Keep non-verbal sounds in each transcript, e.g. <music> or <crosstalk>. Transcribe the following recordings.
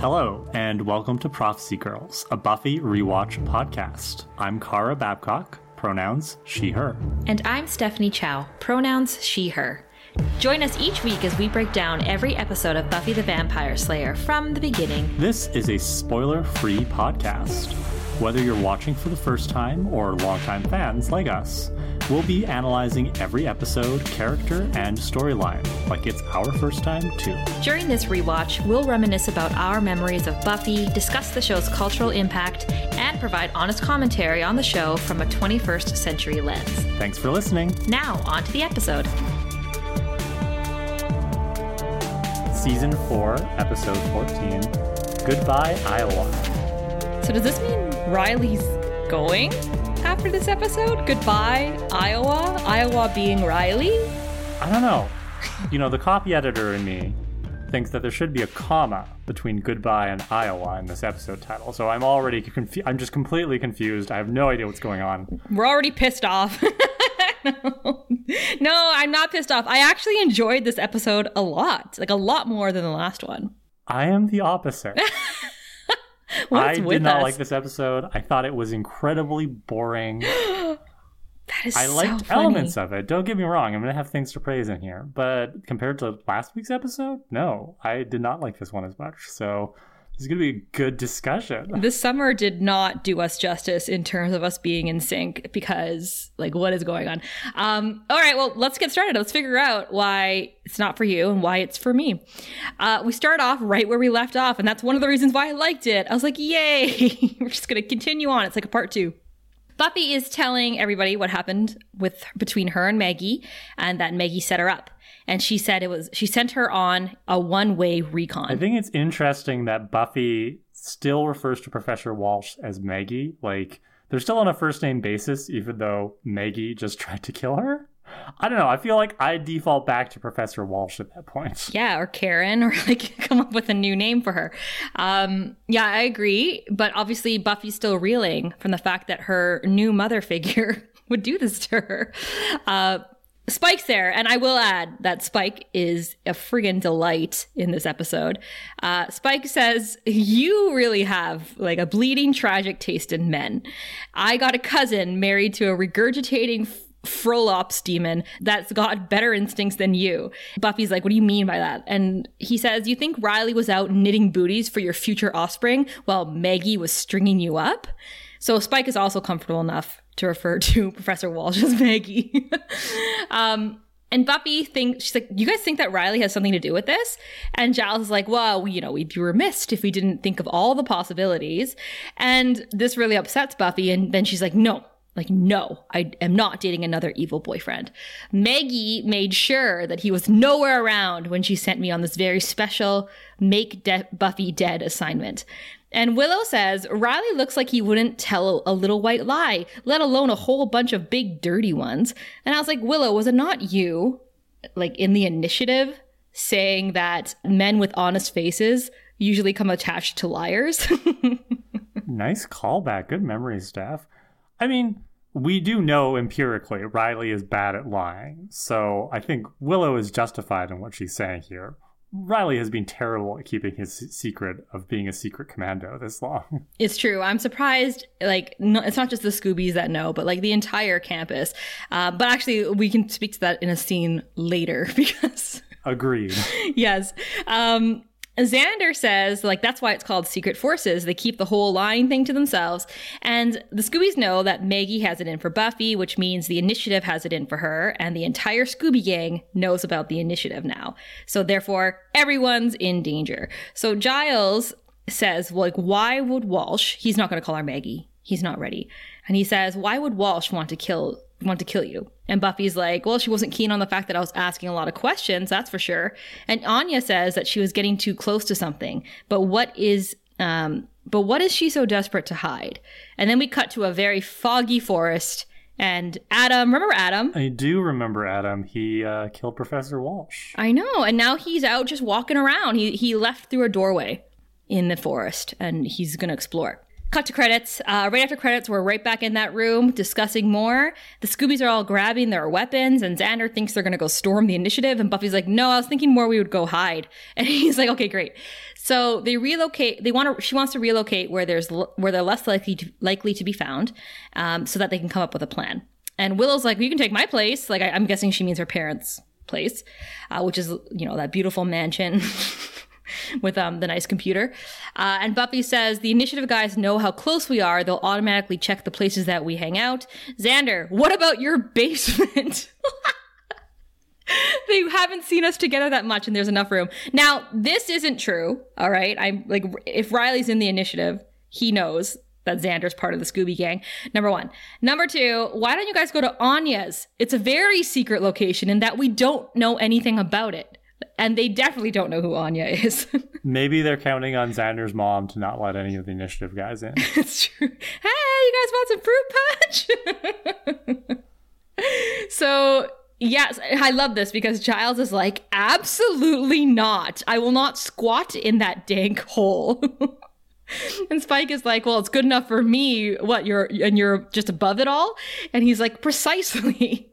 Hello, and welcome to Prophecy Girls, a Buffy rewatch podcast. I'm Kara Babcock, pronouns she, her. And I'm Stephanie Chow, pronouns she, her. Join us each week as we break down every episode of Buffy the Vampire Slayer from the beginning. This is a spoiler free podcast. Whether you're watching for the first time or longtime fans like us, we'll be analyzing every episode, character, and storyline like it's our first time too. During this rewatch, we'll reminisce about our memories of Buffy, discuss the show's cultural impact, and provide honest commentary on the show from a 21st century lens. Thanks for listening. Now, on to the episode. Season 4, Episode 14 Goodbye, Iowa. So, does this mean Riley's going after this episode? Goodbye, Iowa? Iowa being Riley? I don't know. you know, the copy editor in me thinks that there should be a comma between goodbye and Iowa in this episode title. So I'm already confu- I'm just completely confused. I have no idea what's going on. We're already pissed off. <laughs> no, I'm not pissed off. I actually enjoyed this episode a lot, like a lot more than the last one. I am the opposite. <laughs> <laughs> I did not us? like this episode. I thought it was incredibly boring. <gasps> that is I liked so elements of it. Don't get me wrong. I'm going to have things to praise in here. But compared to last week's episode, no, I did not like this one as much. So it's going to be a good discussion. <laughs> This summer did not do us justice in terms of us being in sync because, like, what is going on? Um, all right, well, let's get started. Let's figure out why it's not for you and why it's for me. Uh, we start off right where we left off, and that's one of the reasons why I liked it. I was like, yay, <laughs> we're just going to continue on. It's like a part two. Buffy is telling everybody what happened with between her and Maggie, and that Maggie set her up and she said it was she sent her on a one-way recon. I think it's interesting that Buffy still refers to Professor Walsh as Maggie. Like they're still on a first name basis, even though Maggie just <laughs> tried to kill her. I don't know. I feel like I default back to Professor Walsh at that point. <laughs> Yeah, or Karen, <laughs> or like come up with a new name for her. Um, yeah, I agree. But obviously, Buffy's still reeling from the fact that her new mother figure would do this to her. Uh, Spike's there, and I will add that Spike is a friggin' delight in this episode. Uh, Spike says, You really have like a bleeding, tragic taste in men. I got a cousin married to a regurgitating Frollops demon that's got better instincts than you. Buffy's like, What do you mean by that? And he says, You think Riley was out knitting booties for your future offspring while Maggie was stringing you up? So Spike is also comfortable enough to refer to <laughs> Professor Walsh as Maggie. <laughs> um, and Buffy thinks she's like, "You guys think that Riley has something to do with this?" And Giles is like, "Well, you know, we'd be remiss if we didn't think of all the possibilities." And this really upsets Buffy. And then she's like, "No, like, no, I am not dating another evil boyfriend. Maggie made sure that he was nowhere around when she sent me on this very special make de- Buffy dead assignment. And Willow says Riley looks like he wouldn't tell a little white lie, let alone a whole bunch of big dirty ones. And I was like, Willow, was it not you, like in the initiative, saying that men with honest faces usually come attached to liars? <laughs> nice callback. Good memory, Steph. I mean, we do know empirically Riley is bad at lying. So I think Willow is justified in what she's saying here. Riley has been terrible at keeping his secret of being a secret commando this long. <laughs> It's true. I'm surprised. Like, no, it's not just the Scoobies that know, but like the entire campus. Uh, but actually, we can speak to that in a scene later <laughs> because. Agreed. <laughs> yes. Um, Xander says, like, that's why it's called Secret Forces. They keep the whole lying thing to themselves. And the Scoobies know that Maggie has it in for Buffy, which means the initiative has it in for her, and the entire Scooby gang knows about the initiative now. So therefore, everyone's in danger. So Giles says, like, why would Walsh, he's not going to call her Maggie. He's not ready. And he says, why would Walsh want to kill want to kill you. And Buffy's like, well, she wasn't keen on the fact that I was asking a lot of questions, that's for sure. And Anya says that she was getting too close to something. But what is um but what is she so desperate to hide? And then we cut to a very foggy forest and Adam, remember Adam? I do remember Adam. He uh, killed Professor Walsh. I know, and now he's out just walking around. He he left through a doorway in the forest, and he's going to explore. Cut to credits. Uh, right after credits, we're right back in that room discussing more. The Scoobies are all grabbing their weapons, and Xander thinks they're going to go storm the initiative. And Buffy's like, "No, I was thinking more we would go hide." <laughs> And he's like, "Okay, great." So they relocate. They want to. She wants to relocate where there's where they're less likely to, likely to be found, um, so that they can come up with a plan. And Willow's like, "You can take my place." Like I, am guessing she means her parents' place, uh, which is you know that beautiful mansion. <laughs> <laughs> with um, the nice computer. Uh, and Buffy says the initiative guys know how close we are. They'll automatically check the places that we hang out. Xander, what about your basement? <laughs> they haven't seen us together that much and there's enough room. Now, this isn't true, all right? I'm like if Riley's in the initiative, he knows that Xander's part of the Scooby Gang. Number one. Number two, why don't you guys go to Anya's? It's a very secret location in that we don't know anything about it and they definitely don't know who Anya is. <laughs> Maybe they're counting on Xander's mom to not let any of the initiative guys in. <laughs> it's true. Hey, you guys want some fruit punch? <laughs> so Yes, I love this because Giles is like, absolutely not. I will not squat in that dank hole. and Spike is like, well, it's good enough for me. What, you're, and you're just above it all? And he's like, precisely.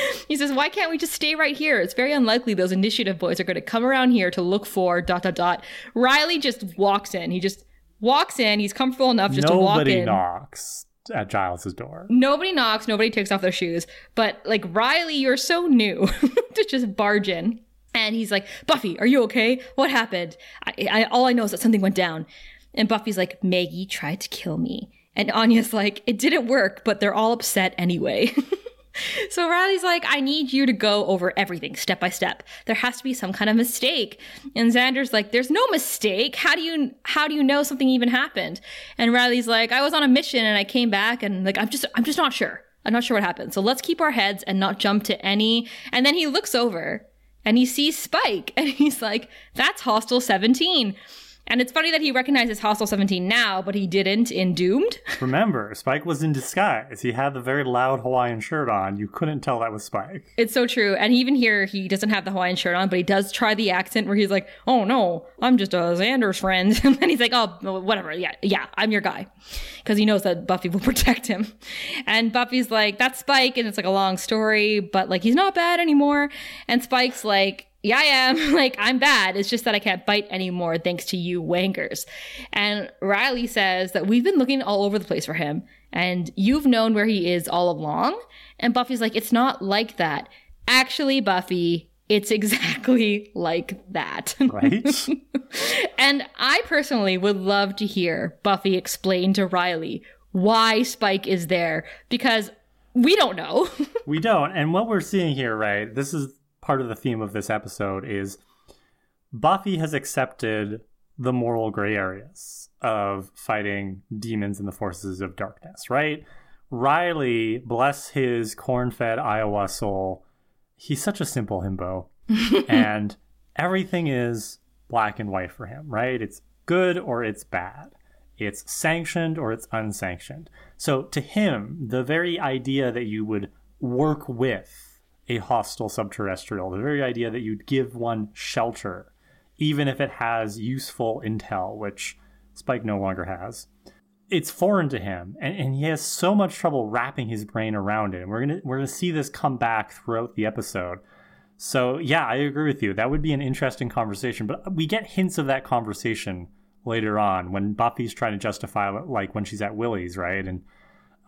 <laughs> he says, Why can't we just stay right here? It's very unlikely those initiative boys are going to come around here to look for dot dot dot. Riley just walks in. He just walks in. He's comfortable enough just Nobody to walk in. Nobody knocks at Giles's door. Nobody knocks. Nobody takes off their shoes. But like Riley, you're so new <laughs> to just barge in. And he's like, Buffy, are you okay? What happened? I, I, all I know is that something went down. And Buffy's like, Maggie tried to kill me. And Anya's like, it didn't work, but they're all upset anyway. <laughs> so Riley's like, I need you to go over everything step by step. There has to be some kind of mistake. And Xander's like, there's no mistake. How do you how do you know something even happened? And Riley's like, I was on a mission and I came back and like I'm just I'm just not sure. I'm not sure what happened. So let's keep our heads and not jump to any. And then he looks over and he sees Spike <laughs> and he's like, that's Hostile 17. And it's funny that he recognizes Hostile 17 now, but he didn't in Doomed. <laughs> Remember, Spike was in disguise. He had the very loud Hawaiian shirt on. You couldn't tell that was Spike. It's so true. And even here, he doesn't have the Hawaiian shirt on, but he does try the accent where he's like, oh no, I'm just a Xander's friend. <laughs> and then he's like, oh, whatever. Yeah, yeah, I'm your guy. Because he knows that Buffy will <laughs> protect him. And Buffy's like, that's Spike. And it's like a long story, but like, he's not bad anymore. And Spike's like, yeah, I am. <laughs> Like, I'm bad. It's just that I can't bite anymore thanks to you wankers. And Riley says that we've been looking all over the place for him and you've known where he is all along. And Buffy's like, it's not like that. Actually, Buffy, it's <laughs> exactly like that. Right? <laughs> and I personally would love to hear Buffy explain to Riley why Spike is there because we don't know. we don't. And what we're seeing here, right? This is part of the theme of this episode is Buffy has accepted the moral gray areas of fighting demons and the forces of darkness, right? Riley, bless his corn fed Iowa soul, he's such a simple himbo. <laughs> and everything is black and white for him, right? It's good or it's bad. It's sanctioned or it's unsanctioned. So to him, the very idea that you would work with a hostile subterrestrial. The very idea that you'd give one shelter, even if it has useful intel, which Spike no longer has. It's foreign to him, and, and he has so much trouble wrapping his brain around it. And we're gonna we're gonna see this come back throughout the episode. So yeah, I agree with you. That would be an interesting conversation, but we get hints of that conversation later on when Buffy's trying to justify like when she's at Willie's, right? And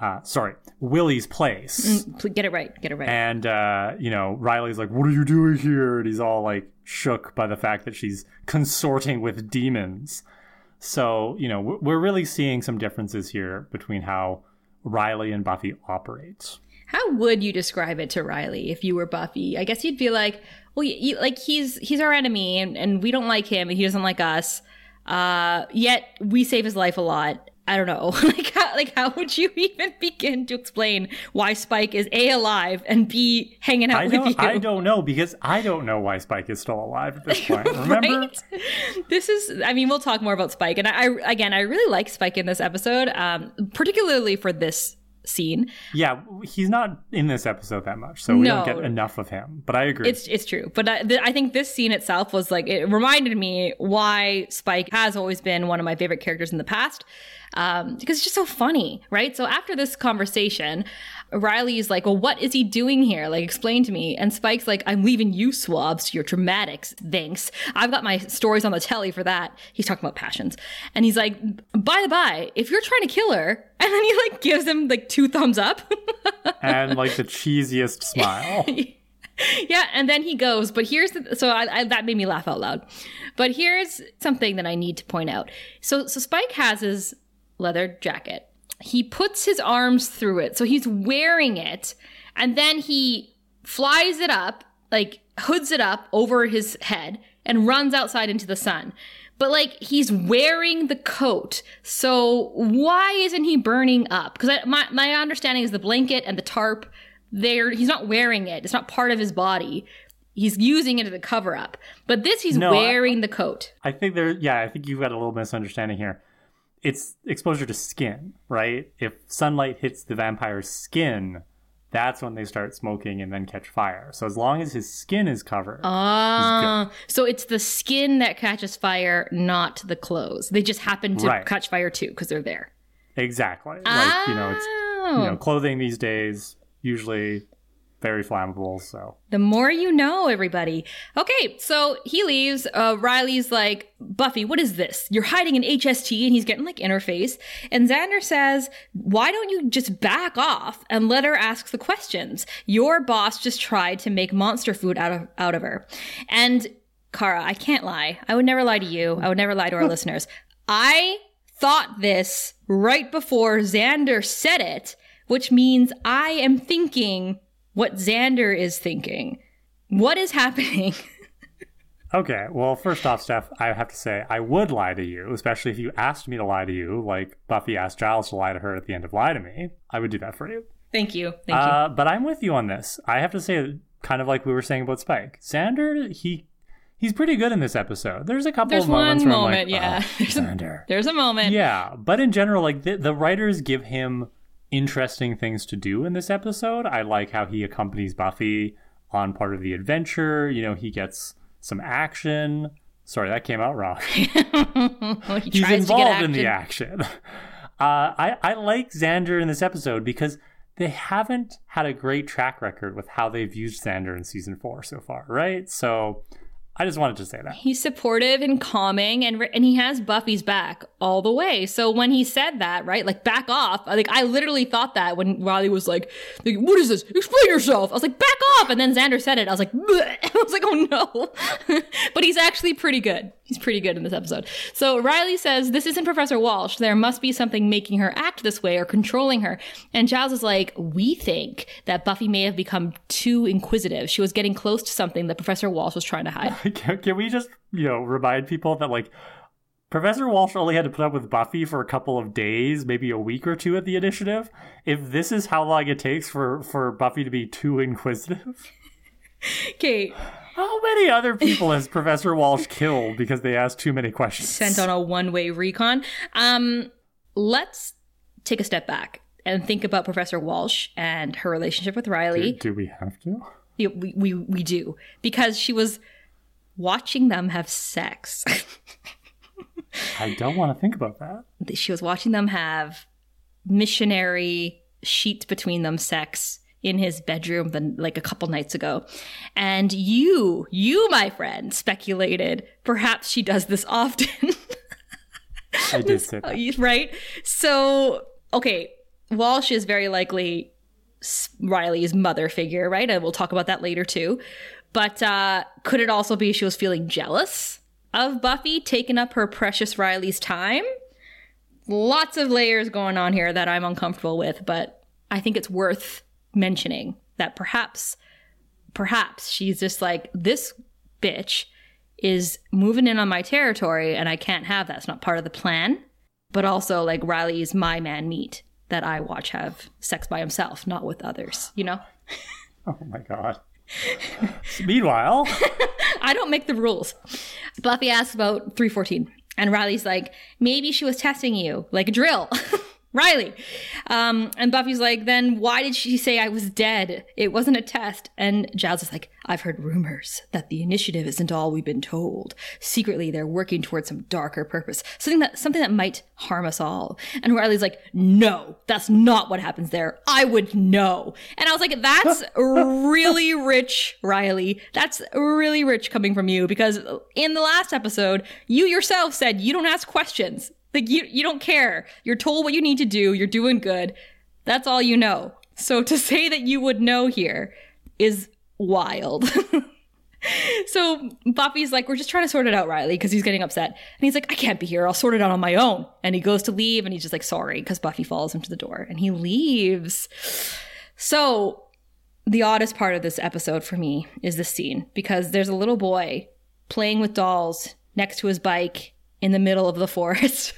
uh, sorry, Willie's place. Mm, get it right. Get it right. And uh, you know, Riley's like, "What are you doing here?" And he's all like shook by the fact that she's consorting with demons. So you know, we're really seeing some differences here between how Riley and Buffy operate. How would you describe it to Riley if you were Buffy? I guess you'd be like, "Well, like he's he's our enemy, and, and we don't like him, and he doesn't like us." Uh, yet we save his life a lot I don't know. <laughs> like how like how would you <laughs> even begin to explain why Spike is A alive and B hanging out I with you? I don't know because I don't know why Spike is still alive at this <laughs> point. Remember? right? This is I mean, we'll talk more about Spike. And I, I again I really like Spike in this episode, um, particularly for this scene. Yeah, he's not in this episode that much, so we No. don't get enough of him. But I agree. It's it's true, but I, th- I think this scene itself was like it reminded me why Spike has always been one of my favorite characters in the past, um, because it's just so funny, right? So after this conversation, Riley is like, "Well, what is he doing here? Like, explain to me." And Spike's like, "I'm leaving you swabs to your dramatics. Thanks. I've got my stories on the telly for that." He's talking about passions, and he's like, "By the by, if you're trying to kill her," <laughs> and then he like gives him like two thumbs up. <laughs> and like the cheesiest smile. <laughs> yeah, and then he goes, but here's the so I, I, that made me laugh out loud. But here's something that I need to point out. So so Spike has his leather jacket. He puts his arms through it, so he's wearing it, and then he flies it up, like hoods it up over his head, and runs outside into the sun. But like he's wearing the coat, so why isn't he burning up? Because my my understanding is the blanket and the tarp there he's not wearing it. It's not part of his body. He's using it as a cover up. But this he's No, I- wearing the coat. I think there, yeah, I think you've got a little misunderstanding here. It's exposure to skin, right? If sunlight hits the vampire's skin, that's when they start smoking and then catch fire. So as long as his skin is covered, Ah, so it's the skin that catches fire, not the clothes. They just happen to Right. catch fire too because they're there. exactly. Like you know, it's Oh. you know, clothing these days usually very flammable. So The more you know, everybody. Okay, so he leaves. Uh, Riley's like, Buffy, what is this? You're hiding an HST, and he's getting like interface. And Xander says, Why don't you just back off and let her ask the questions? Your boss just tried to make monster food out of out of her. And Kara, I can't lie. I would never lie to you. I would never lie to our <laughs> listeners. I thought this right before Xander said it, which means I am thinking what Xander is thinking. What is happening? <laughs> okay, well, first off, Steph, I have to say I would lie to you, especially if you asked me to lie to you, like Buffy asked Giles to lie to her at the end of Lie to Me. I would do that for you. Thank you. Thank you. Uh, but I'm with you on this. I have to say, kind of like we were saying about Spike, Xander, he he's pretty good in this episode. There's a couple There's of moments one moment, like, yeah. "Oh, <laughs> There's a- Xander. There's a moment. Yeah, but in general, like the, the writers give him interesting things to do in this episode. I like how he accompanies Buffy on part of the adventure. You know, he gets some action. Sorry, that came out wrong. <laughs> he He's tries to get involved in the action. <laughs> Uh, I I like Xander in this episode because they haven't had a great track record with how they've used Xander in season four so far, right? So I just wanted to say that. He's supportive and calming, and and he has Buffy's back all the way. So when he said that, right, like back off, like I literally thought that when Riley was like, like "What is this? Explain yourself." I was like, "Back off!" And then Xander said it. I was like, Bleh. <laughs> I was like, "Oh no!" <laughs> but he's actually pretty good. He's pretty good in this episode. So Riley says, "This isn't Professor Walsh. There must be something making her act this way or controlling her." And Giles is like, "We think that Buffy may have become too inquisitive. She was getting close to something that Professor Walsh was trying to hide." <laughs> Can, can we just, you know, remind people that like Professor Walsh only had to put up with Buffy for a couple of days, maybe a week or two at the initiative. If this is how long it takes for for Buffy to be too inquisitive, Okay, how many other people has <laughs> Professor Walsh killed because they asked too many questions? sent on a one-way recon. Um, let's take a step back and think about Professor Walsh and her relationship with Riley. Do we have to? Yeah, we, we we do because she was watching them have sex. <laughs> I don't want to think about that. she was watching them have missionary sheet between them sex in his bedroom the, like a couple nights ago. And you you my friend speculated perhaps she does this often. <laughs> I did say that. right? So okay walsh is very likely riley's mother figure right? And we'll talk about that later too. But uh could it also be she was feeling jealous of buffy taking up her precious riley's time? Lots of layers going on here that I'm uncomfortable with, but I think it's worth mentioning that perhaps, perhaps she's just like, this bitch is moving in on my territory and I can't have that. It's not part of the plan. But also, like, Riley's my man meat that I watch have sex by himself, not with others, you know? <laughs> Oh my god. <laughs> Meanwhile, <laughs> I don't make the rules. Buffy asks about 314, and Riley's like, maybe she was testing you, like a drill. Riley. Um, and Buffy's like, then why did she say I was dead? It wasn't a test. And Giles is like, I've heard rumors that the initiative isn't all we've been told. Secretly, they're working towards some darker purpose, something that something that might harm us all. And Riley's like, no, that's not what happens there. I would know. And I was like, that's <laughs> really rich, Riley. That's really rich coming from you because in the last episode, you yourself said you don't ask questions. Like you you don't care. You're told what you need to do. You're doing good. That's all you know. So to <laughs> say that you would know here is wild. <laughs> so Buffy's like, we're just trying to sort it out, Riley, because he's getting upset. And he's like, I can't be here. I'll sort it out on my own. And he goes to leave and he's just like, sorry, because Buffy follows him to the door and he leaves. So the oddest part of this episode for me is this scene because there's a little boy playing with dolls next to his bike in the middle of the forest.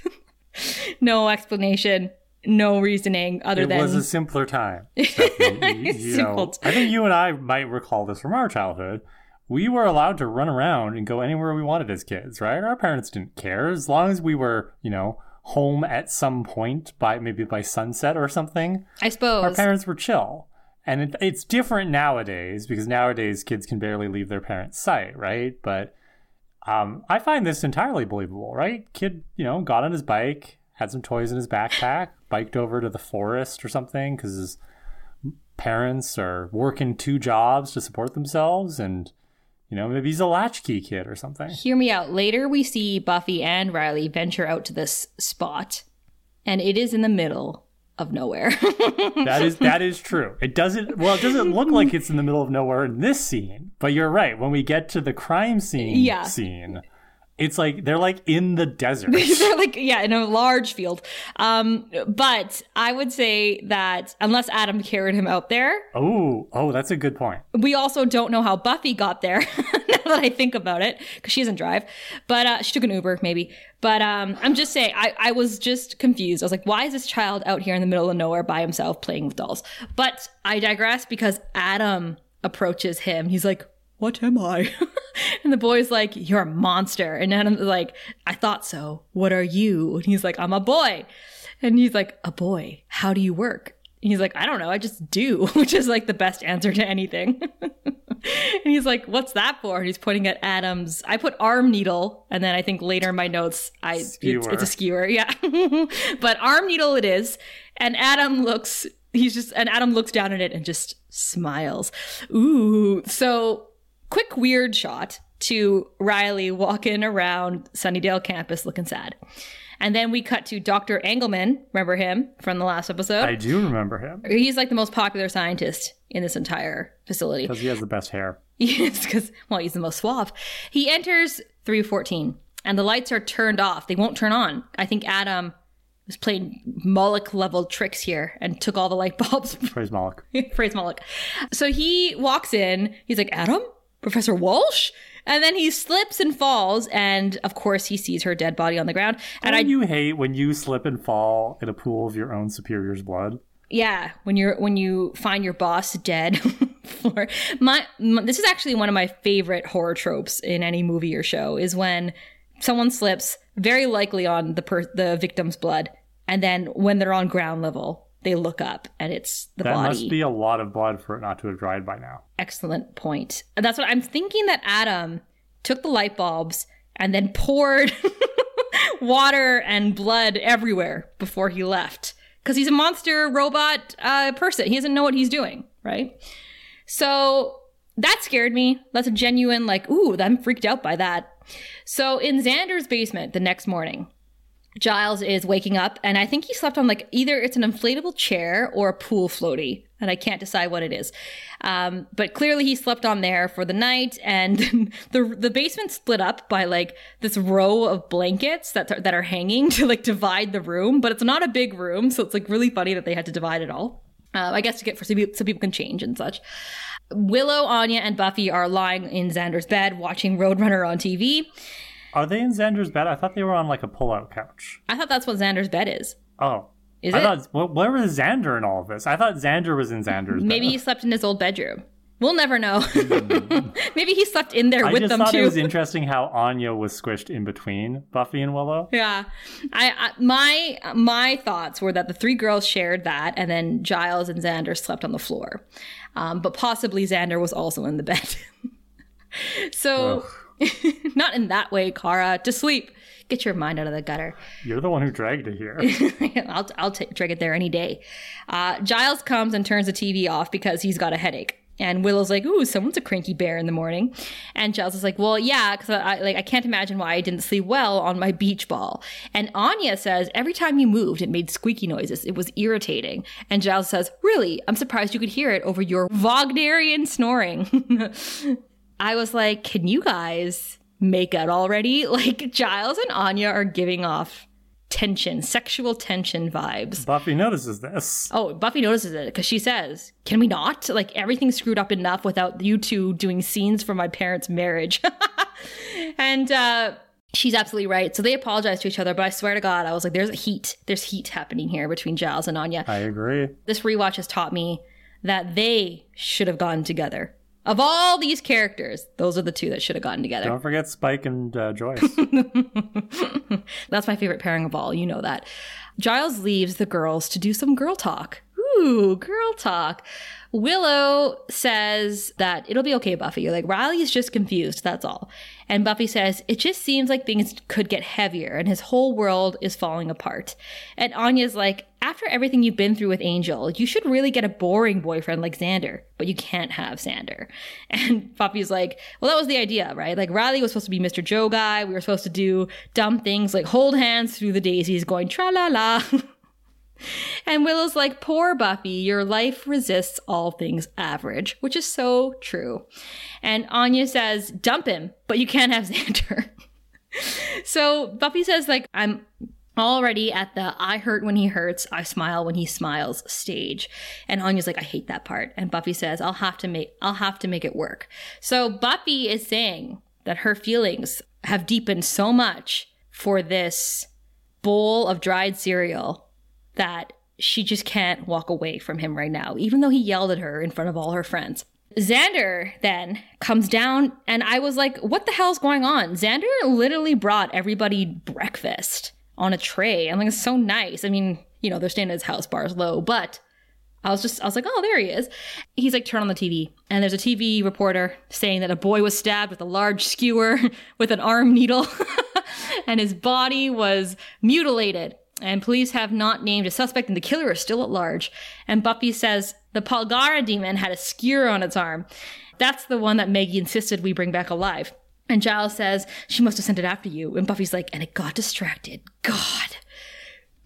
<laughs> no explanation, no reasoning other it than it was a simpler time. <laughs> You- you Simple know, I think you and I might recall this from our childhood. We were allowed to run around and go anywhere we wanted as kids, right? Our parents didn't care as long as we were, you know, home at some point by maybe by sunset or something. I suppose Our parents were chill. And it, it's different nowadays because nowadays kids can barely leave their parents' sight, right? But um, I find this entirely believable, right? Kid, you know, got on his bike, had some toys in his backpack, <laughs> biked over to the forest or something because his parents are working two jobs to support themselves. And, you know, maybe he's a latchkey kid or something. Hear me out. Later, we see Buffy and Riley venture out to this spot, and it is in the middle of nowhere. <laughs> That is that is true. It doesn't well, it doesn't look like it's in the middle of nowhere in this scene, but you're right. When we get to the crime scene Yeah. scene, it's like they're like in the desert. <laughs> They're like, yeah, in a large field. Um, but I would say that unless Adam carried him out there, oh, oh, that's a good point. we also don't know how Buffy got there. <laughs> now that I think about it, because she doesn't drive, but uh, she took an Uber maybe. But um, I'm just saying, I, I was just confused. I was like, why is this child out here in the middle of nowhere by himself playing with dolls? But I digress because Adam approaches him. He's like, what am I? <laughs> and the boy's like, you're a monster. And Adam's like, I thought so. What are you? And he's like, I'm a boy. And he's like, a boy. How do you work? And he's like, I don't know. I just do, <laughs> which is like the best answer to anything. <laughs> and he's like, what's that for? And he's pointing at Adam's. I put arm needle. And then I think later in my notes, I it's, it's a skewer. Yeah. but arm needle it is. And Adam looks, he's just, and Adam looks down at it and just smiles. Ooh. So quick weird shot to Riley walking around Sunnydale campus looking sad. And then we cut to Dr. Engelman. Remember him from the last episode? I do remember him He's like the most popular scientist in this entire facility. because he has the best hair. <laughs> Yes, because, well, he's the most suave. He enters 314 and the lights are turned off. They won't turn on. I think Adam was playing Moloch level tricks here and took all the light bulbs <laughs> Praise Moloch. Praise Moloch. So he walks in. He's like, Adam? Professor Walsh? And then he slips and falls. And of course, he sees her dead body on the ground. And I, Don't you hate when you slip and fall in a pool of your own superior's blood? yeah, when you're, when you find your boss dead. <laughs> for my, my, this is actually one of my favorite horror tropes in any movie or show is when someone slips very likely on the per, the victim's blood. And then when they're on ground level, they look up and it's the That body. must be a lot of blood for it not to have dried by now. excellent point. And that's what I'm thinking that Adam took the light bulbs and then poured <laughs> water and blood everywhere before he left. Because he's a monster robot uh, person. He doesn't know what he's doing, right? So that scared me. That's a genuine, like, ooh, I'm freaked out by that. So in Xander's basement the next morning, Giles is waking up, and I think he slept on like either it's an inflatable chair or a pool floaty, and I can't decide what it is. Um, but clearly, he slept on there for the night, and <laughs> the the basement split up by like this row of blankets that are, that are hanging <laughs> to like divide the room. But it's not a big room, so it's like really funny that they had to divide it all. Uh, I guess to get for so people, so people can change and such. Willow, Anya, and Buffy are lying in Xander's bed watching Roadrunner on TV. Are they in Xander's bed? I thought they were on like a pull-out couch. I thought that's what Xander's bed is. Oh, Is I it? thought wh- where was Xander in all of this? I thought Xander was in Xander's Maybe bed. he slept in his old bedroom. We'll never know. <laughs> Maybe he slept in there I with just them thought too. it was <laughs> interesting how Anya was squished in between Buffy and Willow. Yeah, I, I my my thoughts were that the three girls shared that, and then Giles and Xander slept on the floor, um, but possibly Xander was also in the bed. <laughs> so, <laughs> not in that way, Kara. To sleep. Get your mind out of the gutter. You're the one who dragged it here. <laughs> I'll I'll take drag it there any day. Uh, Giles comes and turns the TV off because he's got a headache. And Willow's like, "Ooh, someone's a cranky bear in the morning." And Giles is like, "Well, yeah, because I like I can't imagine why I didn't sleep well on my beach ball." And Anya says, "Every time you moved, it made squeaky noises. It was irritating." And Giles says, "Really? I'm surprised you could hear it over your Wagnerian snoring." <laughs> I was like, "Can you guys make out already?" <laughs> Like Giles and Anya are giving off tension, sexual tension vibes. Buffy notices this. Oh, Buffy notices it because she says, Can we not? Like, everything's screwed up enough without you two doing scenes for my parents' marriage. <laughs> and, uh, She's absolutely right. So they apologize to each other, but I swear to God, I was like, there's a heat. There's heat happening here between Giles and Anya. I agree. This rewatch has taught me that they should have gotten together. Of all these characters, those are the two that should have gotten together. Don't forget Spike and uh, Joyce. <laughs> That's my favorite pairing of all. You know that. Giles leaves the girls to do some girl talk. Ooh, girl talk. Willow says that it'll be okay, Buffy. You're like, Riley's just confused, that's all. And Buffy says, it just seems like things could get heavier and his whole world is falling apart. And Anya's like, after everything you've been through with Angel, you should really get a boring boyfriend like Xander, but you can't have Xander. <laughs> And Buffy's like, well, that was the idea, right? Like Riley was supposed to be Mr. Joe guy. We were supposed to do dumb things like hold hands through the daisies going tra la la. <laughs> And Willow's like, poor Buffy, your life resists all things average, which is so true. And Anya says, dump him, but you can't have <laughs> Xander. so Buffy says, like, I'm already at the I hurt when he hurts, I smile when he smiles stage. And Anya's like, I hate that part. And Buffy says, I'll have to make I'll have to make it work. So Buffy is saying that her feelings have deepened so much for this bowl of dried cereal that she just can't walk away from him right now, even though he yelled at her in front of all her friends. Xander then comes down, and I was like, what the hell's going on? Xander literally brought everybody breakfast on a tray. I'm like, it's so nice. I mean, you know, they're staying at his house, bars low, but I was just, I was like, oh, there he is. He's like, turn on the TV. And there's a TV reporter saying that a boy was stabbed with a large skewer <laughs> with an arm needle, <laughs> and his body was mutilated and police have not named a suspect, and the killer is still at large. And Buffy says the Polgara demon had a skewer on its arm. That's the one that Maggie insisted we bring back alive. And Giles says she must have sent it after you. And Buffy's like, and it got distracted. God.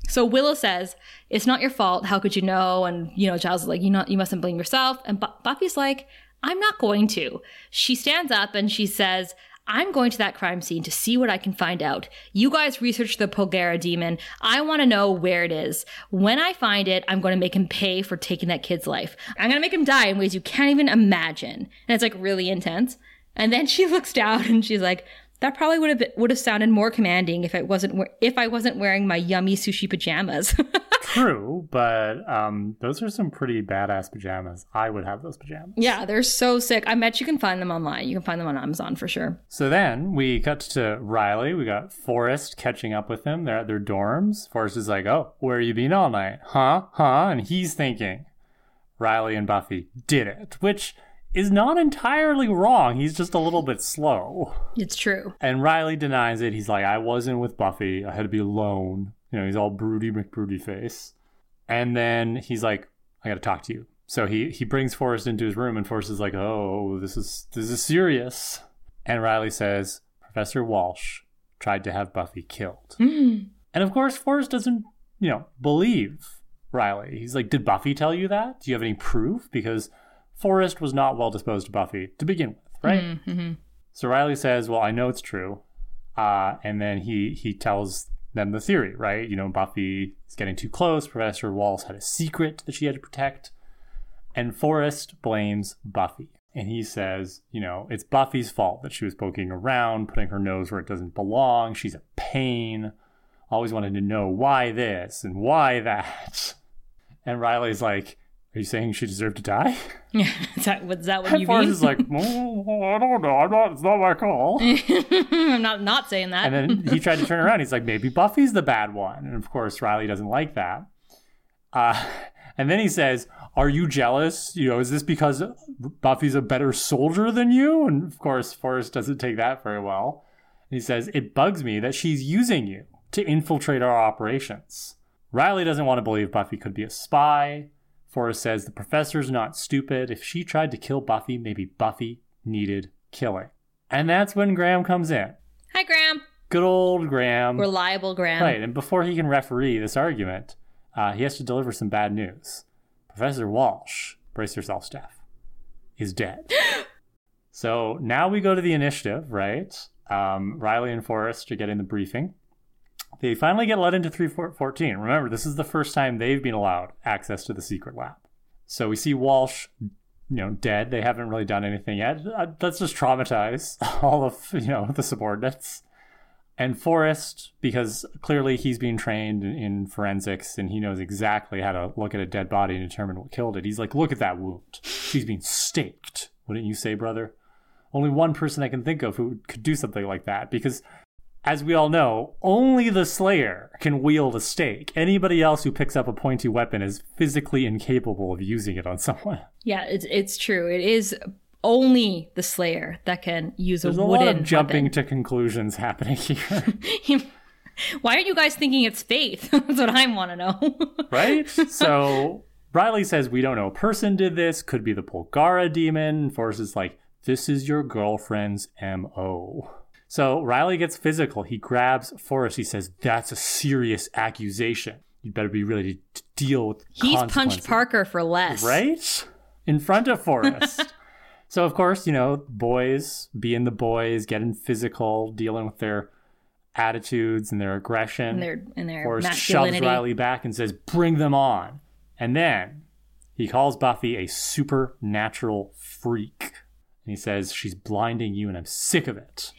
So Willow says, it's not your fault. How could you know? And, you know, Giles is like, you, not, you mustn't blame yourself. And Bu- Buffy's like, I'm not going to. She stands up and she says, I'm going to that crime scene to see what I can find out. You guys research the Polgara demon. I want to know where it is. When I find it, I'm going to make him pay for taking that kid's life. I'm going to make him die in ways you can't even imagine. And it's like really intense. And then she <laughs> looks down and she's like, that probably would have would have sounded more commanding if I wasn't if I wasn't wearing my yummy sushi pajamas. <laughs> True, but um, those are some pretty badass pajamas. I would have those pajamas. yeah, they're so sick. I bet you can find them online. You can find them on Amazon for sure. So then we cut to Riley. We got Forrest catching up with them. They're at their dorms. Forrest is like, "Oh, where you been all night? Huh? Huh?" And he's thinking, Riley and Buffy did it, which is not entirely wrong. He's just a little bit slow. It's true. And Riley denies it. He's like, I wasn't with Buffy. I had to be alone. You know, he's all broody McBroody face. And then he's like, I gotta talk to you. So he he brings Forrest into his room and Forrest is like, Oh, this is this is serious. And Riley says, Professor Walsh tried to have Buffy killed. Mm. And of course, Forrest doesn't, you know, believe Riley. He's like, Did Buffy tell you that? Do you have any proof? Because Forrest was not well disposed to Buffy to begin with, right? Mm-hmm. So Riley says, "Well, I know it's true," uh, and then he he tells them the theory, right? You know, Buffy is getting too close. Professor Walsh had a secret that she had to protect, and Forrest blames Buffy, and he says, you know, it's Buffy's fault that she was poking around, putting her nose where it doesn't belong. She's a pain. Always wanted to know why this and why that. <laughs> And Riley's like, Are you saying she deserved to die? Yeah, is that, is that what And you Forrest mean? is like, "Oh, <laughs> I don't know. I'm not, it's not my call. <laughs> I'm not not saying that. And then he tried to turn <laughs> around. He's like, maybe Buffy's the bad one. And of course, Riley doesn't like that. Uh, and then he says, Are you jealous? You know, is this because Buffy's a better soldier than you? And of course, Forrest doesn't take that very well. And He says, It bugs me that she's using you to infiltrate our operations. Riley doesn't want to believe Buffy could be a spy. Forrest says, The professor's not stupid. If she tried to kill Buffy, maybe Buffy needed killing. And that's when Graham comes in. Hi, Graham. Good old Graham. Reliable Graham. Right, and before he can referee this argument, uh, he has to deliver some bad news. Professor Walsh, brace yourself, Steph, is dead. <gasps> so now we go to the initiative, right? Um, Riley and Forrest are getting the briefing. They finally get let into 314. Remember, this is the first time they've been allowed access to the secret lab. So we see Walsh, you know, dead. They haven't really done anything yet. Uh, Let's just traumatize <laughs> all of, you know, the subordinates and Forrest, because clearly he's being trained in, in forensics and he knows exactly how to look at a dead body and determine what killed it. He's like, look at that wound. She's being staked. Wouldn't you say, brother? Only one person I can think of who could do something like that because, as we all know, only the Slayer can wield a stake. Anybody else who picks up a pointy weapon is physically incapable of using it on someone. <laughs> Yeah, it's it's true. It is only the Slayer that can use There's a a wooden lot of jumping weapon. to conclusions happening <laughs> here, <laughs> Why aren't you guys thinking it's faith? That's what I want to know. right? so Riley says we don't know a person did this. Could be the Polgara demon. Forrest is like, this is your girlfriend's mo. So Riley gets physical. He grabs Forrest. He says, "That's a serious accusation. You'd better be ready to deal with." He's punched. Parker for less. right in front of Forrest. <laughs> so of course, you know, boys being the boys, getting physical, dealing with their attitudes and their aggression. And their and their Forrest shoves. Riley back and says, "Bring them on." And then he calls Buffy a supernatural freak. He says, "She's blinding you, and I'm sick of it."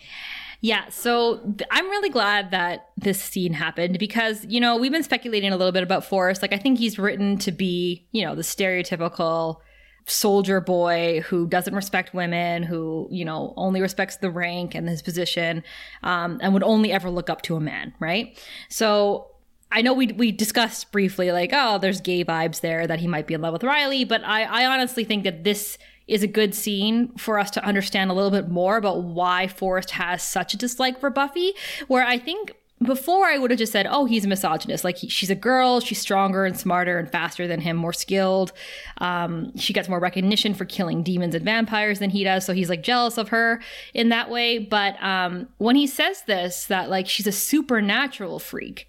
Yeah, so th- I'm really glad that this scene happened because, you know, we've been speculating a little bit about Forrest. Like, I think he's written to be, you know, the stereotypical soldier boy who doesn't respect women, who, you know, only respects the rank and his position, um, and would only ever look up to a man, right? So I know we we discussed briefly, like, oh, there's gay vibes there that he might be in love with Riley, but I, I honestly think that this is a good scene for us to understand a little bit more about why Forrest has such a dislike for Buffy. Where I think before I would have just said, oh, he's a misogynist. Like he, she's a girl, she's stronger and smarter and faster than him, more skilled. Um, she gets more recognition for killing demons and vampires than he does, so he's like jealous of her in that way. But um, when he says this, that like she's a supernatural freak.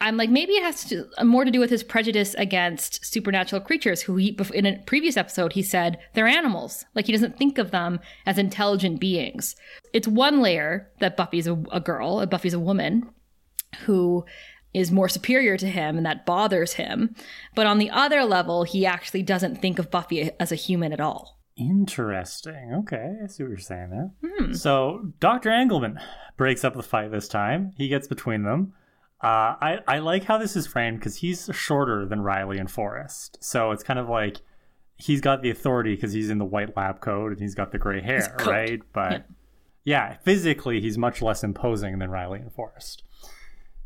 I'm like, maybe it has to, more to do with his prejudice against supernatural creatures, who he, in a previous episode, he said they're animals. Like, he doesn't think of them as intelligent beings. It's one layer that Buffy's a, a girl, Buffy's a woman who is more superior to him and that bothers him. But on the other level, he actually doesn't think of Buffy as a human at all. Interesting. Okay, I see what you're saying there. Hmm. So Dr. Engelman breaks up the fight this time. He gets between them. Uh, I I like how this is framed because he's shorter than Riley and Forrest, so it's kind of like he's got the authority because he's in the white lab coat and he's got the gray hair, right? But yeah, physically he's much less imposing than Riley and Forrest.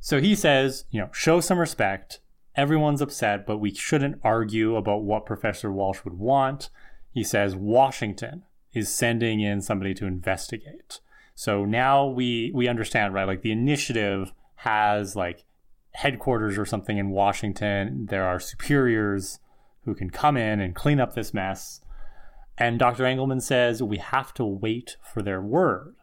So he says, you know, show some respect. Everyone's upset, but we shouldn't argue about what Professor Walsh would want. He says Washington is sending in somebody to investigate. So now we we understand, right? Like the initiative has like headquarters or something in Washington. There are superiors who can come in and clean up this mess. And Dr. Engelman says we have to wait for their word.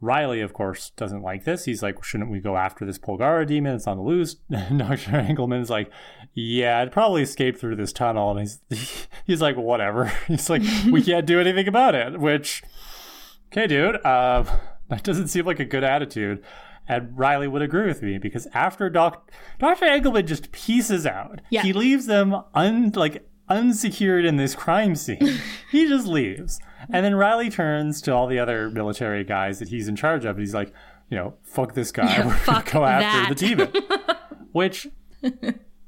Riley, of course, doesn't like this. He's like, shouldn't we go after this Polgara demon? It's on the loose. <laughs> Dr. Engelman's like, yeah, it probably escaped through this tunnel. And he's, <laughs> he's like, whatever. <laughs> He's like, we can't do anything about it, which, okay, dude, uh, that doesn't seem like a good attitude. And Riley would agree with me because after Doc, Dr. Engelman just pieces out. Yeah. He leaves them un, like unsecured in this crime scene. <laughs> he just leaves. And then Riley turns to all the other military guys that he's in charge of. And he's like, you know, fuck this guy. Yeah, <laughs> We're fuck going to go after the demon. <laughs> Which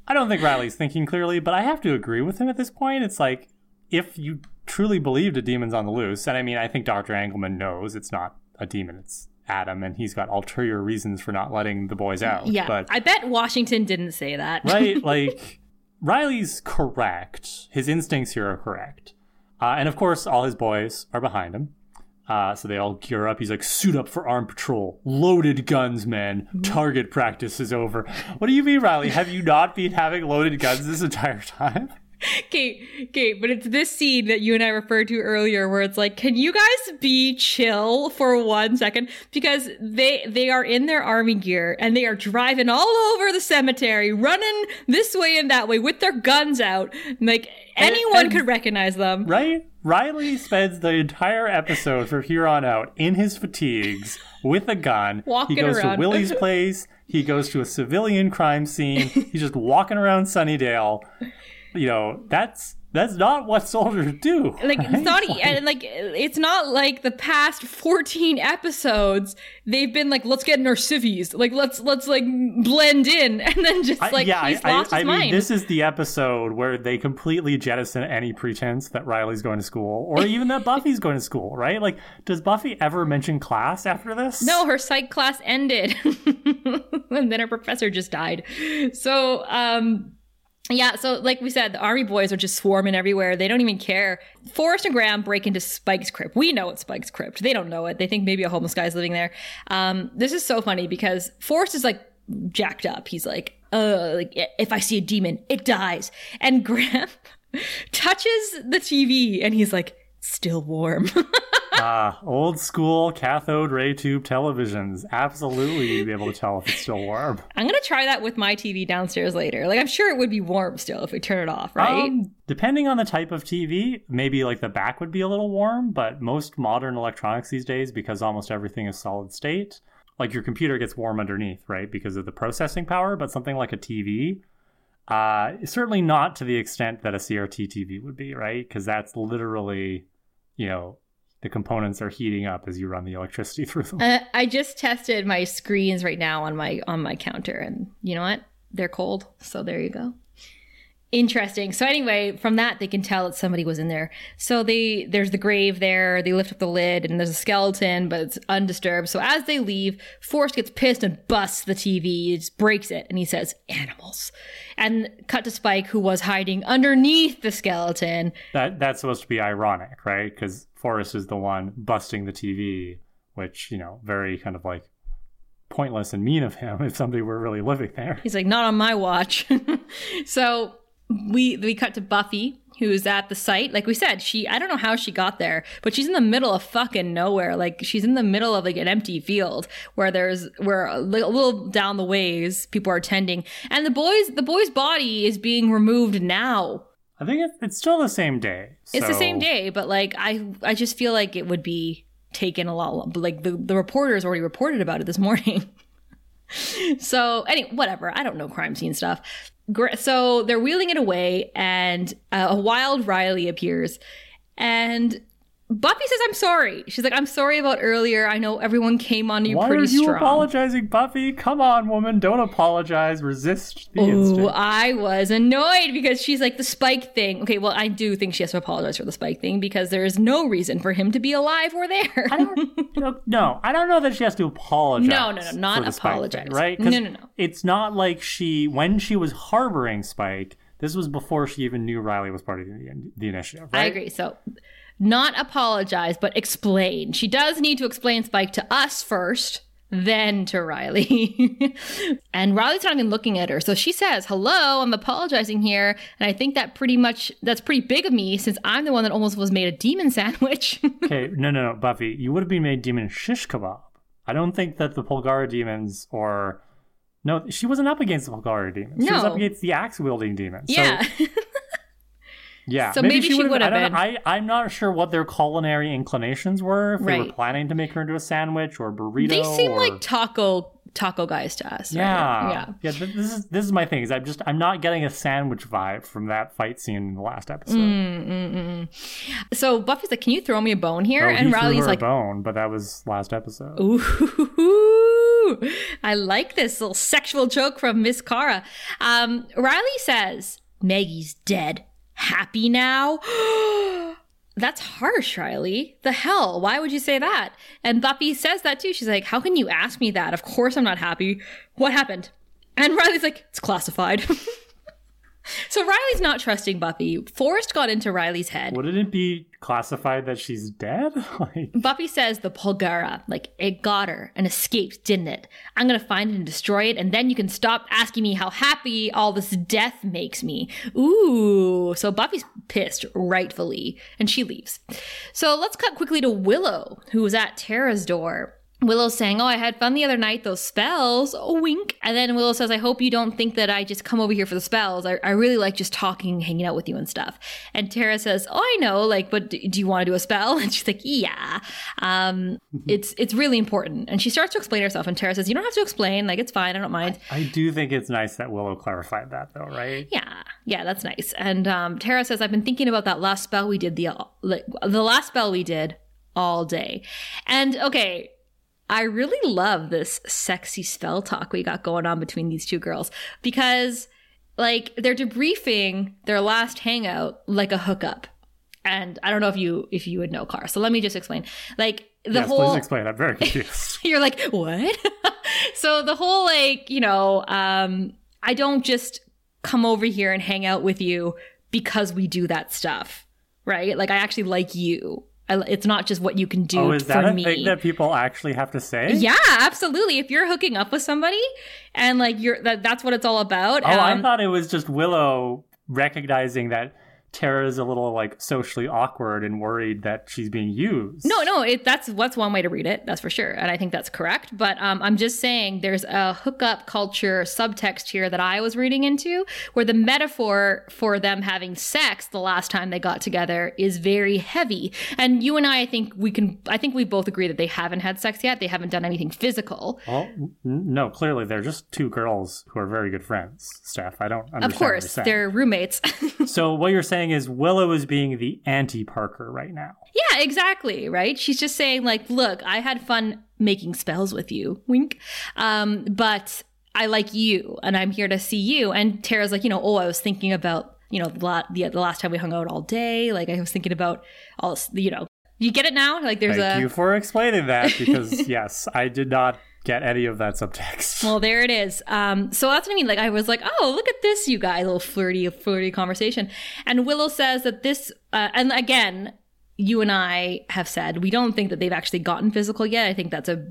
I don't think Riley's thinking clearly, but I have to agree with him at this point. It's like if you truly believed a demon's on the loose, and I mean, I think Dr. Engelman knows it's not a demon, it's Adam, and he's got ulterior reasons for not letting the boys out. Yeah, But I bet Washington didn't say that. right? <laughs> Like Riley's correct. His instincts here are correct, uh, and of course, all his boys are behind him. Uh, so they all gear up. He's like, suit up for armed patrol. Loaded guns, man. Target practice is over. What do you mean, Riley? Have you not been having loaded guns this entire time? Okay, okay, but it's this scene that you and I referred to earlier where it's like, can you guys be chill for one second? Because they they are in their army gear and they are driving all over the cemetery, running this way and that way with their guns out. Like anyone and- could recognize them. Right? Riley spends the entire episode from here on out in his fatigues with a gun. Walking he goes around. to Willie's <laughs> place. He goes to a civilian crime scene. He's just walking around Sunnydale. You know, that's that's not what soldiers do. Like right? it's not e- and like it's not like the past 14 episodes they've been like let's get in our civvies like let's let's like blend in <laughs> and then just I- like yeah, he's I, lost I, his I mean, mind. this is the episode where they completely jettison any pretense that Riley's going to school, or <laughs> even that Buffy's going to school. Right? Like, does Buffy ever mention class after this? No, her psych class ended. <laughs> and then her professor just died. So, um, yeah, so like we said, the army boys are just swarming everywhere. They don't even care. Forrest and Graham break into Spike's crypt. We know it's Spike's crypt. They don't know it. They think maybe a homeless guy's living there. Um, this is so funny because Forrest is like jacked up. He's like, uh, like if I see a demon, it dies. And <laughs> Graham touches the TV and he's like, still warm. <laughs> Ah, old school cathode ray tube televisions. Absolutely, you'd be able to tell if it's still warm. I'm gonna try that with my TV downstairs later. Like I'm sure it would be warm still if we turn it off, right? Um, depending on the type of TV, maybe like the back would be a little warm, but most modern electronics these days, because almost everything is solid state, like your computer gets warm underneath, right? Because of the processing power, but something like a TV, uh, certainly not to the extent that a CRT TV would be, right? Because that's literally, you know, the components are heating up as you run the electricity <laughs> through them. Uh, I just tested my screens right now on my on my counter, and you know what? They're cold. So there you go. Interesting. So anyway, from that they can tell that somebody was in there. So they there's the grave there. They lift up the lid, and there's a skeleton, but it's undisturbed. So as they leave, Forrest gets pissed and busts the TV. He just breaks it, and he says, "Animals." And cut to Spike, who was hiding underneath the skeleton. that that's supposed to be ironic, right? Because Forrest is the one busting the TV, which you know, very kind of like pointless and mean of him <laughs> if somebody were really living there. He's like, not on my watch. <laughs> so we we cut to Buffy, who's at the site. Like we said, she I don't know how she got there, but she's in the middle of fucking nowhere. Like she's in the middle of like an empty field where there's where a li- a little down the ways people are tending, and the boys the boy's body is being removed now. I think it's, still the same day. It's the same day, but like I I just feel like it would be taken a lot. Like the the reporters already reported about it this morning. <laughs> so anyway, whatever. I don't know crime scene stuff. So they're wheeling it away, and uh, a wild Riley appears, and Buffy says, "I'm sorry." She's like, "I'm sorry about earlier. I know everyone came on you Why pretty are you strong." apologizing, Buffy? Come on, woman, don't apologize. Resist the Ooh, instinct. I was annoyed because she's like the spike thing. Okay, well, I do think she has to apologize for the spike thing because there is no reason for him to be alive or there. <laughs> No, no, I don't know that she has to apologize. No, no, no, not for the Spike apologize. thing, right? No, no, no. It's not like she, when she was harboring Spike, this was before she even knew Riley was part of the, the initiative, right? I agree. So, not apologize, but explain. She does need to explain Spike to us first, then to Riley. <laughs> and Riley's not even looking at her. So she says, Hello, I'm apologizing here. And I think that pretty much, that's pretty big of me since I'm the one that almost was made a demon <laughs> sandwich. Okay, no, no, no, Buffy, you would have been made demon shish kebab. I don't think that the Polgara demons or no, she wasn't up against the Polgara demons. She was up against the axe wielding demons. yeah. So, <laughs> yeah. So maybe she would've- would have Been. I, I am not sure what their culinary inclinations were. If they were planning to make her into a sandwich or a burrito. they seem or... like taco taco guys to us. right? Yeah, Yeah. yeah. th- This is this is my thing. Is I'm just I'm not getting a sandwich vibe from that fight scene in the last episode. Mm, So Buffy's like, "Can you throw me a bone here?" Oh, and Riley's like, a bone, but that was last episode. "Ooh, Ooh, I like this little sexual joke from Miss Cara. Um, Riley says, Maggie's dead. Happy now? <gasps> That's harsh, Riley. The hell? Why would you say that? And Buffy says that too. She's like, How can you ask me that? Of course I'm not happy. What happened? And Riley's like, It's classified. <laughs> <laughs> So Riley's not trusting Buffy. Forrest got into Riley's head. Wouldn't it be classified that she's dead? <laughs> like, Buffy says the Polgara, like it got her and escaped, didn't it? I'm gonna find it and destroy it, and then you can stop asking me how happy all this death makes me. Ooh, so Buffy's pissed, rightfully, and she leaves. So let's cut quickly to Willow, who was at Tara's door. Willow saying, Oh, I had fun the other night, those spells. Oh, wink. And then Willow says, I hope you don't think that I just come over here for the spells. I, I really like just talking, hanging out with you and stuff. And Tara says, Oh, I know, like, but do, do you want to do a spell? <laughs> And she's like, Yeah. Um, <laughs> it's it's really important. And she starts to explain herself, and Tara says, You don't have to explain, like, it's fine, I don't mind. I do think it's nice that Willow clarified that, though, right? Yeah, yeah, that's nice. And um, Tara says, I've been thinking about that last spell we did, the, like, the last spell we did all day. And okay, I really love this sexy spell talk we got going on between these two girls because like they're debriefing their last hangout like a hookup. And I don't know if you if you would know Car. So let me just explain. Like the yes, whole please explain. I'm very <laughs> confused. <laughs> You're like, "What?" <laughs> so the whole like, you know, um I don't just come over here and hang out with you because we do that stuff. Right? Like I actually like you I, it's not just what you can do oh, is that a me. thing that people actually have to say? Yeah, absolutely. If you're hooking up with somebody and like you're that that's what it's all about. Oh, I um, thought it was just Willow recognizing that Tara's a little like socially awkward and worried that she's being used. No, no, it, that's what's one way to read it. That's for sure, and I think that's correct. But um, I'm just saying there's a hookup culture subtext here that I was reading into, where the metaphor for them having sex the last time they got together is very heavy. And you and I, I think we can, I think we both agree that they haven't had sex yet. They haven't done anything physical. Well, no, clearly they're just two girls who are very good friends, Steph. I don't understand. Of course, they're roommates. <laughs> So what you're saying is Willow is being the anti-Parker right now. Yeah, exactly, right? She's just saying like, "Look, I had fun making spells with you." Wink. Um, but I like you and I'm here to see you. And Tara's like, "You know, oh, I was thinking about, you know, the, la- the, the last time we hung out all day, like I was thinking about all you know, you get it now? Like there's Thank a you for explaining that because <laughs> yes, I did not get any of that subtext. <laughs> Well, there it is. Um, so that's what I mean. Like, I was like, oh, look at this, you guys, little flirty, flirty conversation. And Willow says that this, uh, and again, you and I have said we don't think that they've actually gotten physical yet. I think that's a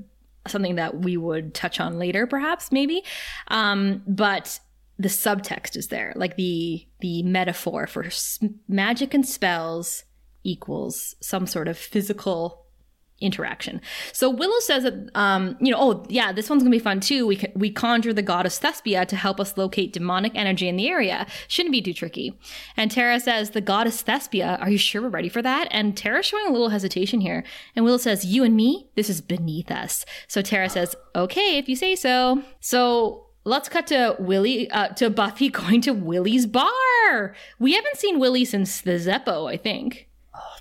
something that we would touch on later, perhaps, maybe. Um, but the subtext is there, like the the metaphor for magic and spells equals some sort of physical interaction. So Willow says that, um, you know, oh yeah, this one's gonna be fun too. We we conjure the goddess Thespia to help us locate demonic energy in the area. Shouldn't be too tricky. And Tara says, the goddess Thespia. Are you sure we're ready for that? And Tara's showing a little hesitation here. And Willow says, you and me, this is beneath us. So Tara says, okay, if you say so. So. Let's cut to Willie, uh, to Buffy <laughs> going to Willie's bar. We haven't seen Willie since the Zeppo, I think.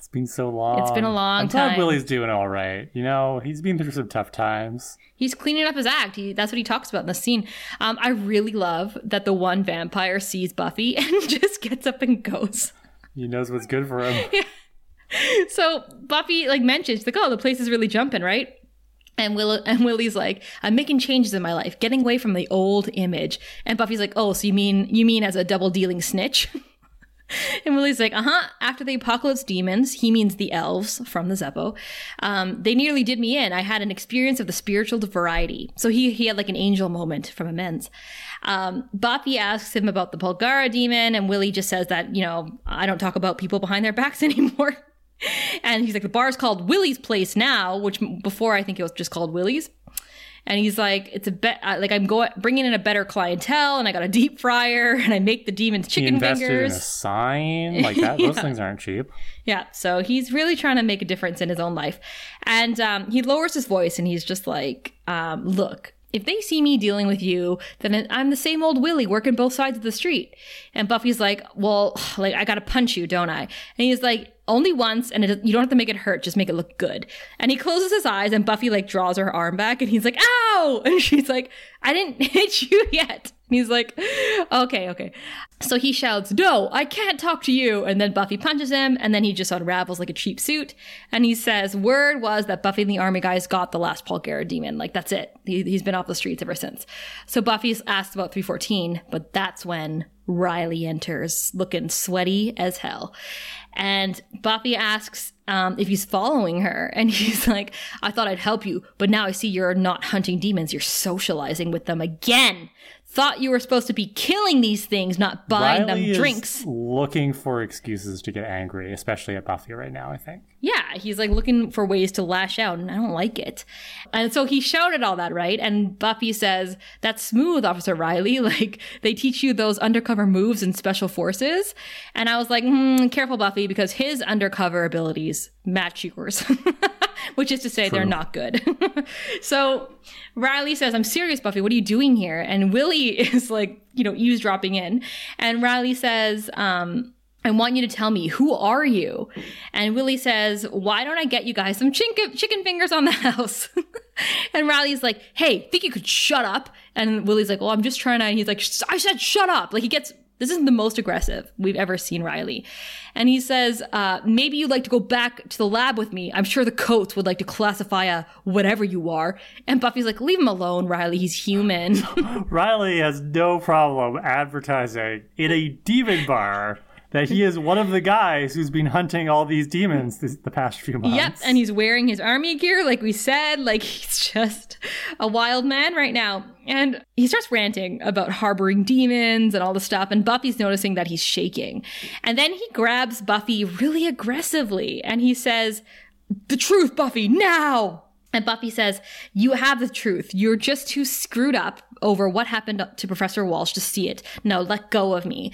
It's been so long. It's been a long I'm glad time. Willie's doing all right. You know, he's been through some tough times. He's cleaning up his act. He, that's what he talks about in the scene. Um, I really love that the one vampire sees Buffy <laughs> and just gets up and goes. He knows what's good for him. <laughs> So Buffy like mentions like, oh, the place is really jumping, right? And Will and Willie's like, I'm making changes in my life, getting away from the old image. And Buffy's like, oh, so you mean you mean as a double dealing snitch? <laughs> <laughs> And Willie's like, uh huh. After the apocalypse demons, he means the elves from the Zeppo. Um, they nearly did me in. I had an experience of the spiritual variety. So he, he had like an angel moment from amends. Um, Buffy asks him about the Polgara demon, and Willie just says that, you know, I don't talk about people behind their backs <laughs> anymore. and he's like, the bar's called Willie's Place now, which before I think it was just called Willie's and he's like, "It's a bet. Like I'm going bringing in a better clientele, and I got a deep fryer, <laughs> and I make the demons chicken fingers." in a sign <laughs> like that. Those things aren't cheap. Yeah, so he's really trying to make a difference in his own life. And um, he lowers his voice and he's just like, um, Look, if they see me dealing with you, then I'm the same old Willie working both sides of the street. And Buffy's like, Well, <sighs> like, I gotta punch you, don't I? And he's like, only once, and it, you don't have to make it hurt. Just make it look good. And he closes his eyes, and Buffy like draws her arm back, and he's like, "Ow!" <laughs> And she's like, "I didn't <laughs> hit you yet." And he's like, "Okay, okay." So he shouts, "No, I can't talk to you!" And then Buffy punches him, and then he just unravels like a cheap suit. And he says, "Word was that Buffy and the Army guys got the last Polgara demon. Like that's it. He, he's been off the streets ever since." So Buffy's asked about 314, but that's when Riley enters, looking sweaty as hell. And Buffy asks um, if he's following her. And <laughs> he's like, I thought I'd help you, but now I see you're not hunting demons. You're socializing with them again. Thought you were supposed to be killing these things, not buying Riley them is drinks. looking for excuses to get angry, especially at Buffy right now, I think. Yeah, he's like looking for ways to lash out, and I don't like it. And so he shouted all that, right? And Buffy says, That's smooth, Officer Riley. <laughs> Like, they teach you those undercover moves in special forces. And I was like, hmm, Careful, Buffy, because his undercover abilities match yours, <laughs> <laughs> which is to say, they're not good. <laughs> so Riley says, I'm serious, Buffy. What are you doing here? And Willie <laughs> is like, you know, eavesdropping in. And Riley says, um, I want you to tell me, who are you? And Willie says, Why don't I get you guys some chicken, chicken fingers on the house? and Riley's like, Hey, think you could shut up? And Willie's like, Well, I'm just trying to. And he's like, I said, shut up. Like, he gets. This isn't the most aggressive we've ever seen Riley. And he says, uh, maybe you'd like to go back to the lab with me. I'm sure the coats would like to classify a whatever you are. And Buffy's like, leave him alone, Riley. He's human. <laughs> Riley has no problem advertising in a demon bar that he is one of the guys who's been hunting all these demons this, the past few months. Yep, and he's wearing his army gear, like we said. Like <laughs> he's just a wild man right now. And he starts ranting about harboring demons and all the stuff. And Buffy's noticing that he's shaking. And then he grabs Buffy really aggressively and he says, The truth, Buffy, now! And Buffy says, You have the truth. You're just too screwed up over what happened to Professor Walsh to see it. No, let go of me.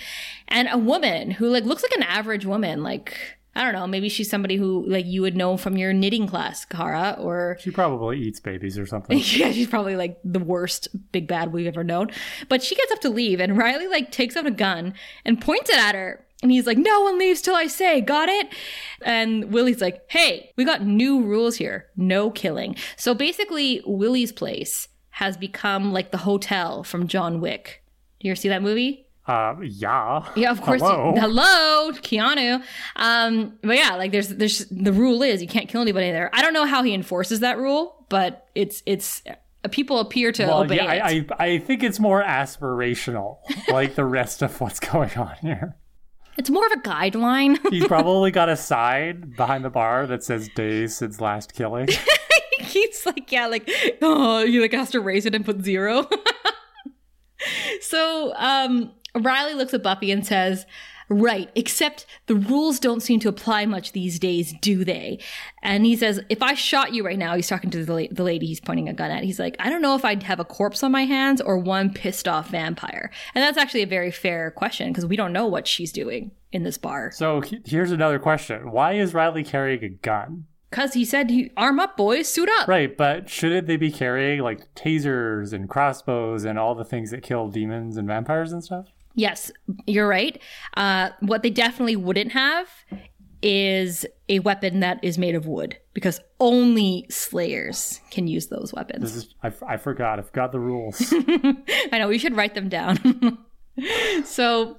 And a woman who like looks like an average woman, like I don't know, maybe she's somebody who like you would know from your knitting class, Kara, or She probably eats babies or something. <laughs> yeah, she's probably like the worst big bad we've ever known. But she gets up to leave, and Riley like takes out a gun and points it at her. And he's like, "No one leaves till I say, got it?" And Willie's like, "Hey, we got new rules here. No killing." So basically, Willie's place has become like the hotel from John Wick. Do you ever see that movie? Uh, yeah. Yeah, of course. Hello. hello, Keanu. Um, but yeah, like there's there's the rule is you can't kill anybody there. I don't know how he enforces that rule, but it's it's uh, people appear to Well, obey yeah, it. I, I, I think it's more aspirational, <laughs> like the rest of what's going on here. it's more of a guideline. He's probably <laughs> got a sign behind the bar that says days since last killing. <laughs> He's <laughs> like, yeah, like oh, you like has to raise it and put zero. <laughs> so um, Riley looks at Buffy and says. Right, except the rules don't seem to apply much these days, do they? And he says, if I shot you right now, he's talking to the, la- the lady he's pointing a gun at. He's like, I don't know if I'd have a corpse on my hands or one pissed off vampire. And that's actually a very fair question because we don't know what she's doing in this bar. So he- here's another question: Why is Riley carrying a gun? Because he said, he, arm up, boys, suit up. Right, but shouldn't they be carrying like tasers and crossbows and all the things that kill demons and vampires and stuff? Yes, you're right. Uh, what they definitely wouldn't have is a weapon that is made of wood because only slayers can use those weapons. This is I, I forgot. I forgot the rules. <laughs> I know we should write them down. <laughs> so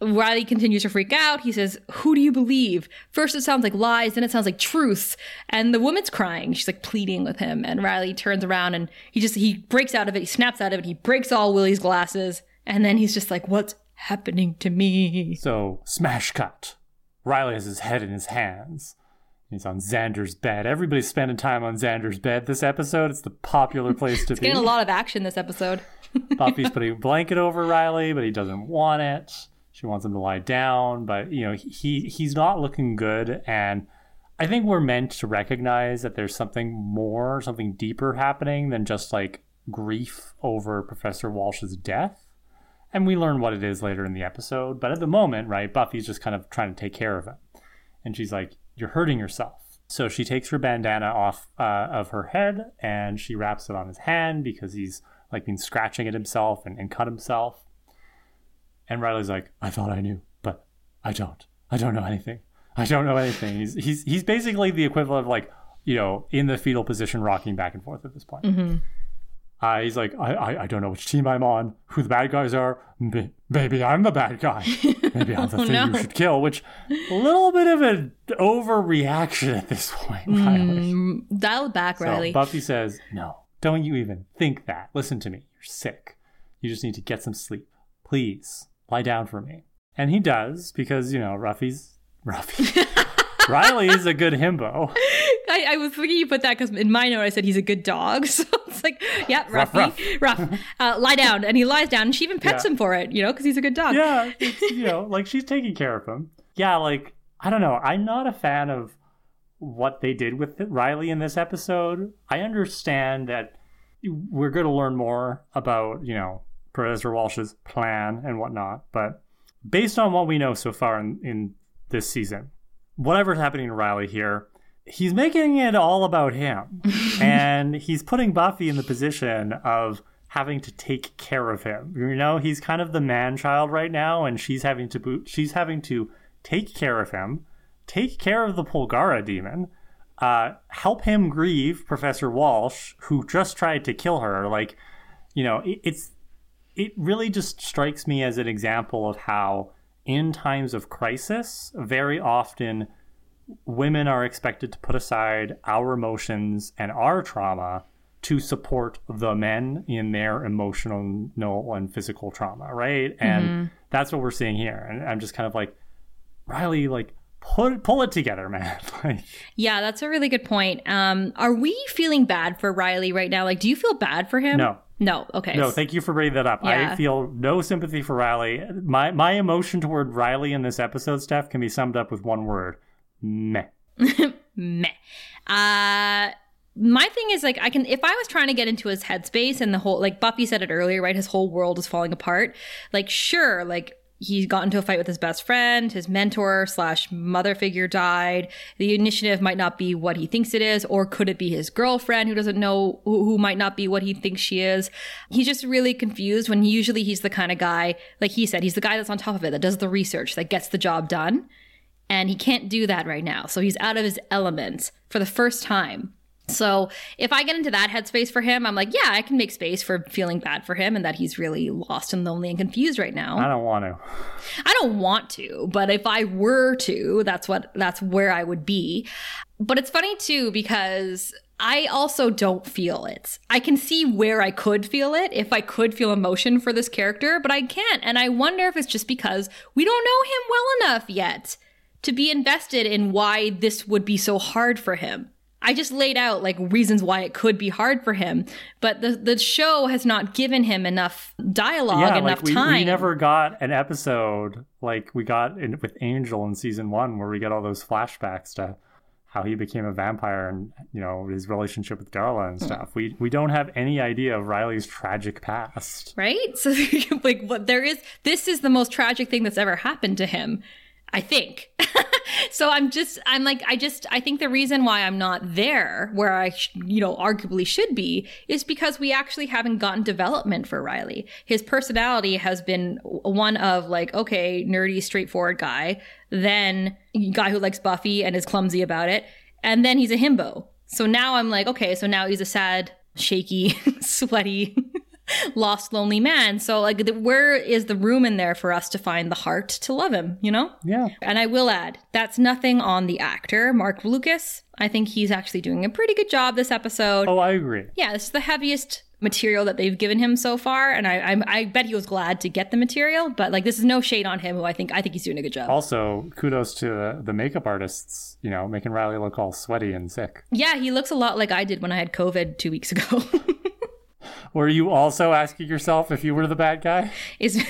Riley continues to freak out. He says, Who do you believe? First it sounds like lies, then it sounds like truth. And the woman's crying. She's like pleading with him. And Riley turns around and he just he breaks out of it, he snaps out of it, he breaks all Willie's glasses, and then he's just like, What's happening to me? so smash cut. Riley has his head in his hands. He's on Xander's bed. Everybody's spending time on Xander's bed this episode. It's the popular place to <laughs> be. Getting a lot of action this episode. Buffy's putting a blanket over Riley, but he doesn't want it. She wants him to lie down, but you know he he's not looking good, and I think we're meant to recognize that there's something more, something deeper happening than just like grief over Professor Walsh's death. And we learn what it is later in the episode, but at the moment, right, Buffy's just kind of trying to take care of him, and she's like, "You're hurting yourself." So she takes her bandana off uh, of her head and she wraps it on his hand because he's like been scratching at himself and, and cut himself. And Riley's like, I thought I knew, but I don't. I don't know anything. I don't know anything. He's he's he's basically the equivalent of like you know in the fetal position, rocking back and forth at this point. Mm-hmm. Uh, he's like, I, I, I don't know which team I'm on, who the bad guys are. B- maybe I'm the bad guy. <laughs> Maybe I'm the Oh, thing no. you should kill. Which a little bit of an overreaction at this point, Riley. Mm, dial it back, So Riley. Buffy says, No, don't you even think that. Listen to me. You're sick. You just need to get some sleep. Please lie down for me. And he does because, you know, Ruffy's Ruffy. <laughs> Riley's a good himbo. I, I was thinking you put that because in my note I said he's a good dog. <laughs> So it's like, yeah, Ruff, Ruffy, rough. Uh, lie down. And he lies down and she even pets Yeah. him for it, you know, because he's a good dog. Yeah, it's, you know, like she's taking care of him. Yeah, like, I don't know. I'm not a fan of what they did with Riley in this episode. I understand that we're going to learn more about, you know, Professor Walsh's plan and whatnot, but based on what we know so far in, in this season, whatever's happening to Riley here, he's making it all about him. <laughs> and he's putting Buffy in the position of having to take care of him. You know, he's kind of the man child right now, and she's having to boot she's having to take care of him, take care of the Polgara demon, uh, help him grieve Professor Walsh, who just tried to kill her. Like, you know, it, it's it really just strikes me as an example of how in times of crisis, very often women are expected to put aside our emotions and our trauma to support the men in their emotional and physical trauma, right? And that's what we're seeing here. And I'm just kind of like, Riley, like, pull, pull it together, man. <laughs> like, Yeah, that's a really good point. Um, are we feeling bad for Riley right now? Like, do you feel bad for him? No. No. Okay. no, thank you for bringing that up. Yeah. I feel no sympathy for Riley. My my emotion toward Riley in this episode, Steph, can be summed up with one word: meh. <laughs> Meh. Uh, my thing is like I can if I was trying to get into his headspace and the whole like Buffy said it earlier, right? His whole world is falling apart. Like, sure, like he got into a fight with his best friend, his mentor slash mother figure died. The initiative might not be what he thinks it is, or could it be his girlfriend who doesn't know who, who might not be what he thinks she is? He's just really confused when usually he's the kind of guy, like he said, he's the guy that's on top of it, that does the research, that gets the job done and he can't do that right now. So he's out of his element for the first time. So if I get into that headspace for him, I'm like, yeah, I can make space for feeling bad for him and that he's really lost and lonely and confused right now. I don't want to. I don't want to, but if I were to, that's what that's where I would be. But it's funny too because I also don't feel it. I can see where I could feel it if I could feel emotion for this character, but I can't. And I wonder if it's just because we don't know him well enough yet to be invested in why this would be so hard for him. I just laid out like reasons why it could be hard for him, but the the show has not given him enough dialogue, yeah, enough like we, time. we never got an episode like we got in, with Angel in season one, where we get all those flashbacks to how he became a vampire and you know his relationship with Darla and hmm. stuff. We we don't have any idea of Riley's tragic past. right? <laughs> So like what there is this is the most tragic thing that's ever happened to him, I think. <laughs> so I'm just I'm like I just I think the reason why I'm not there where I sh- you know arguably should be is because we actually haven't gotten development for Riley. His personality has been one of like okay, nerdy straightforward guy, then guy who likes Buffy and is clumsy about it, and then he's a himbo. So now I'm like okay, so now he's a sad, shaky, <laughs> sweaty <laughs> lost lonely man so like the, where is the room in there for us to find the heart to love him you know Yeah, and i will add that's nothing on the actor Marc Blucas i think he's actually doing a pretty good job this episode oh, I agree. yeah this is the heaviest material that they've given him so far and I, I i bet he was glad to get the material but like this is no shade on him who i think i think he's doing a good job Also, kudos to the, the makeup artists. You know, making Riley look all sweaty and sick. yeah he looks a lot like i did when i had covid two weeks ago <laughs> Were you also asking yourself if you were the bad guy? is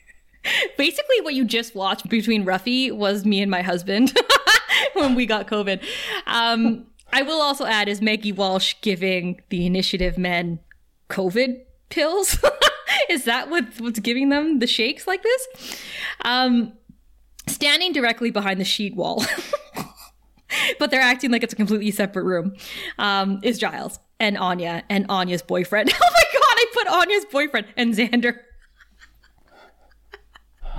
<laughs> basically what you just watched between Ruffy was me and my husband <laughs> when we got COVID. Um, I will also add is Maggie Walsh giving the initiative men COVID pills? <laughs> is that what, what's giving them the shakes like this? Um, standing directly behind the sheet wall. but they're acting like it's a completely separate room. Um, is Giles and Anya and Anya's boyfriend. <laughs> Oh my god, I put Anya's boyfriend and Xander.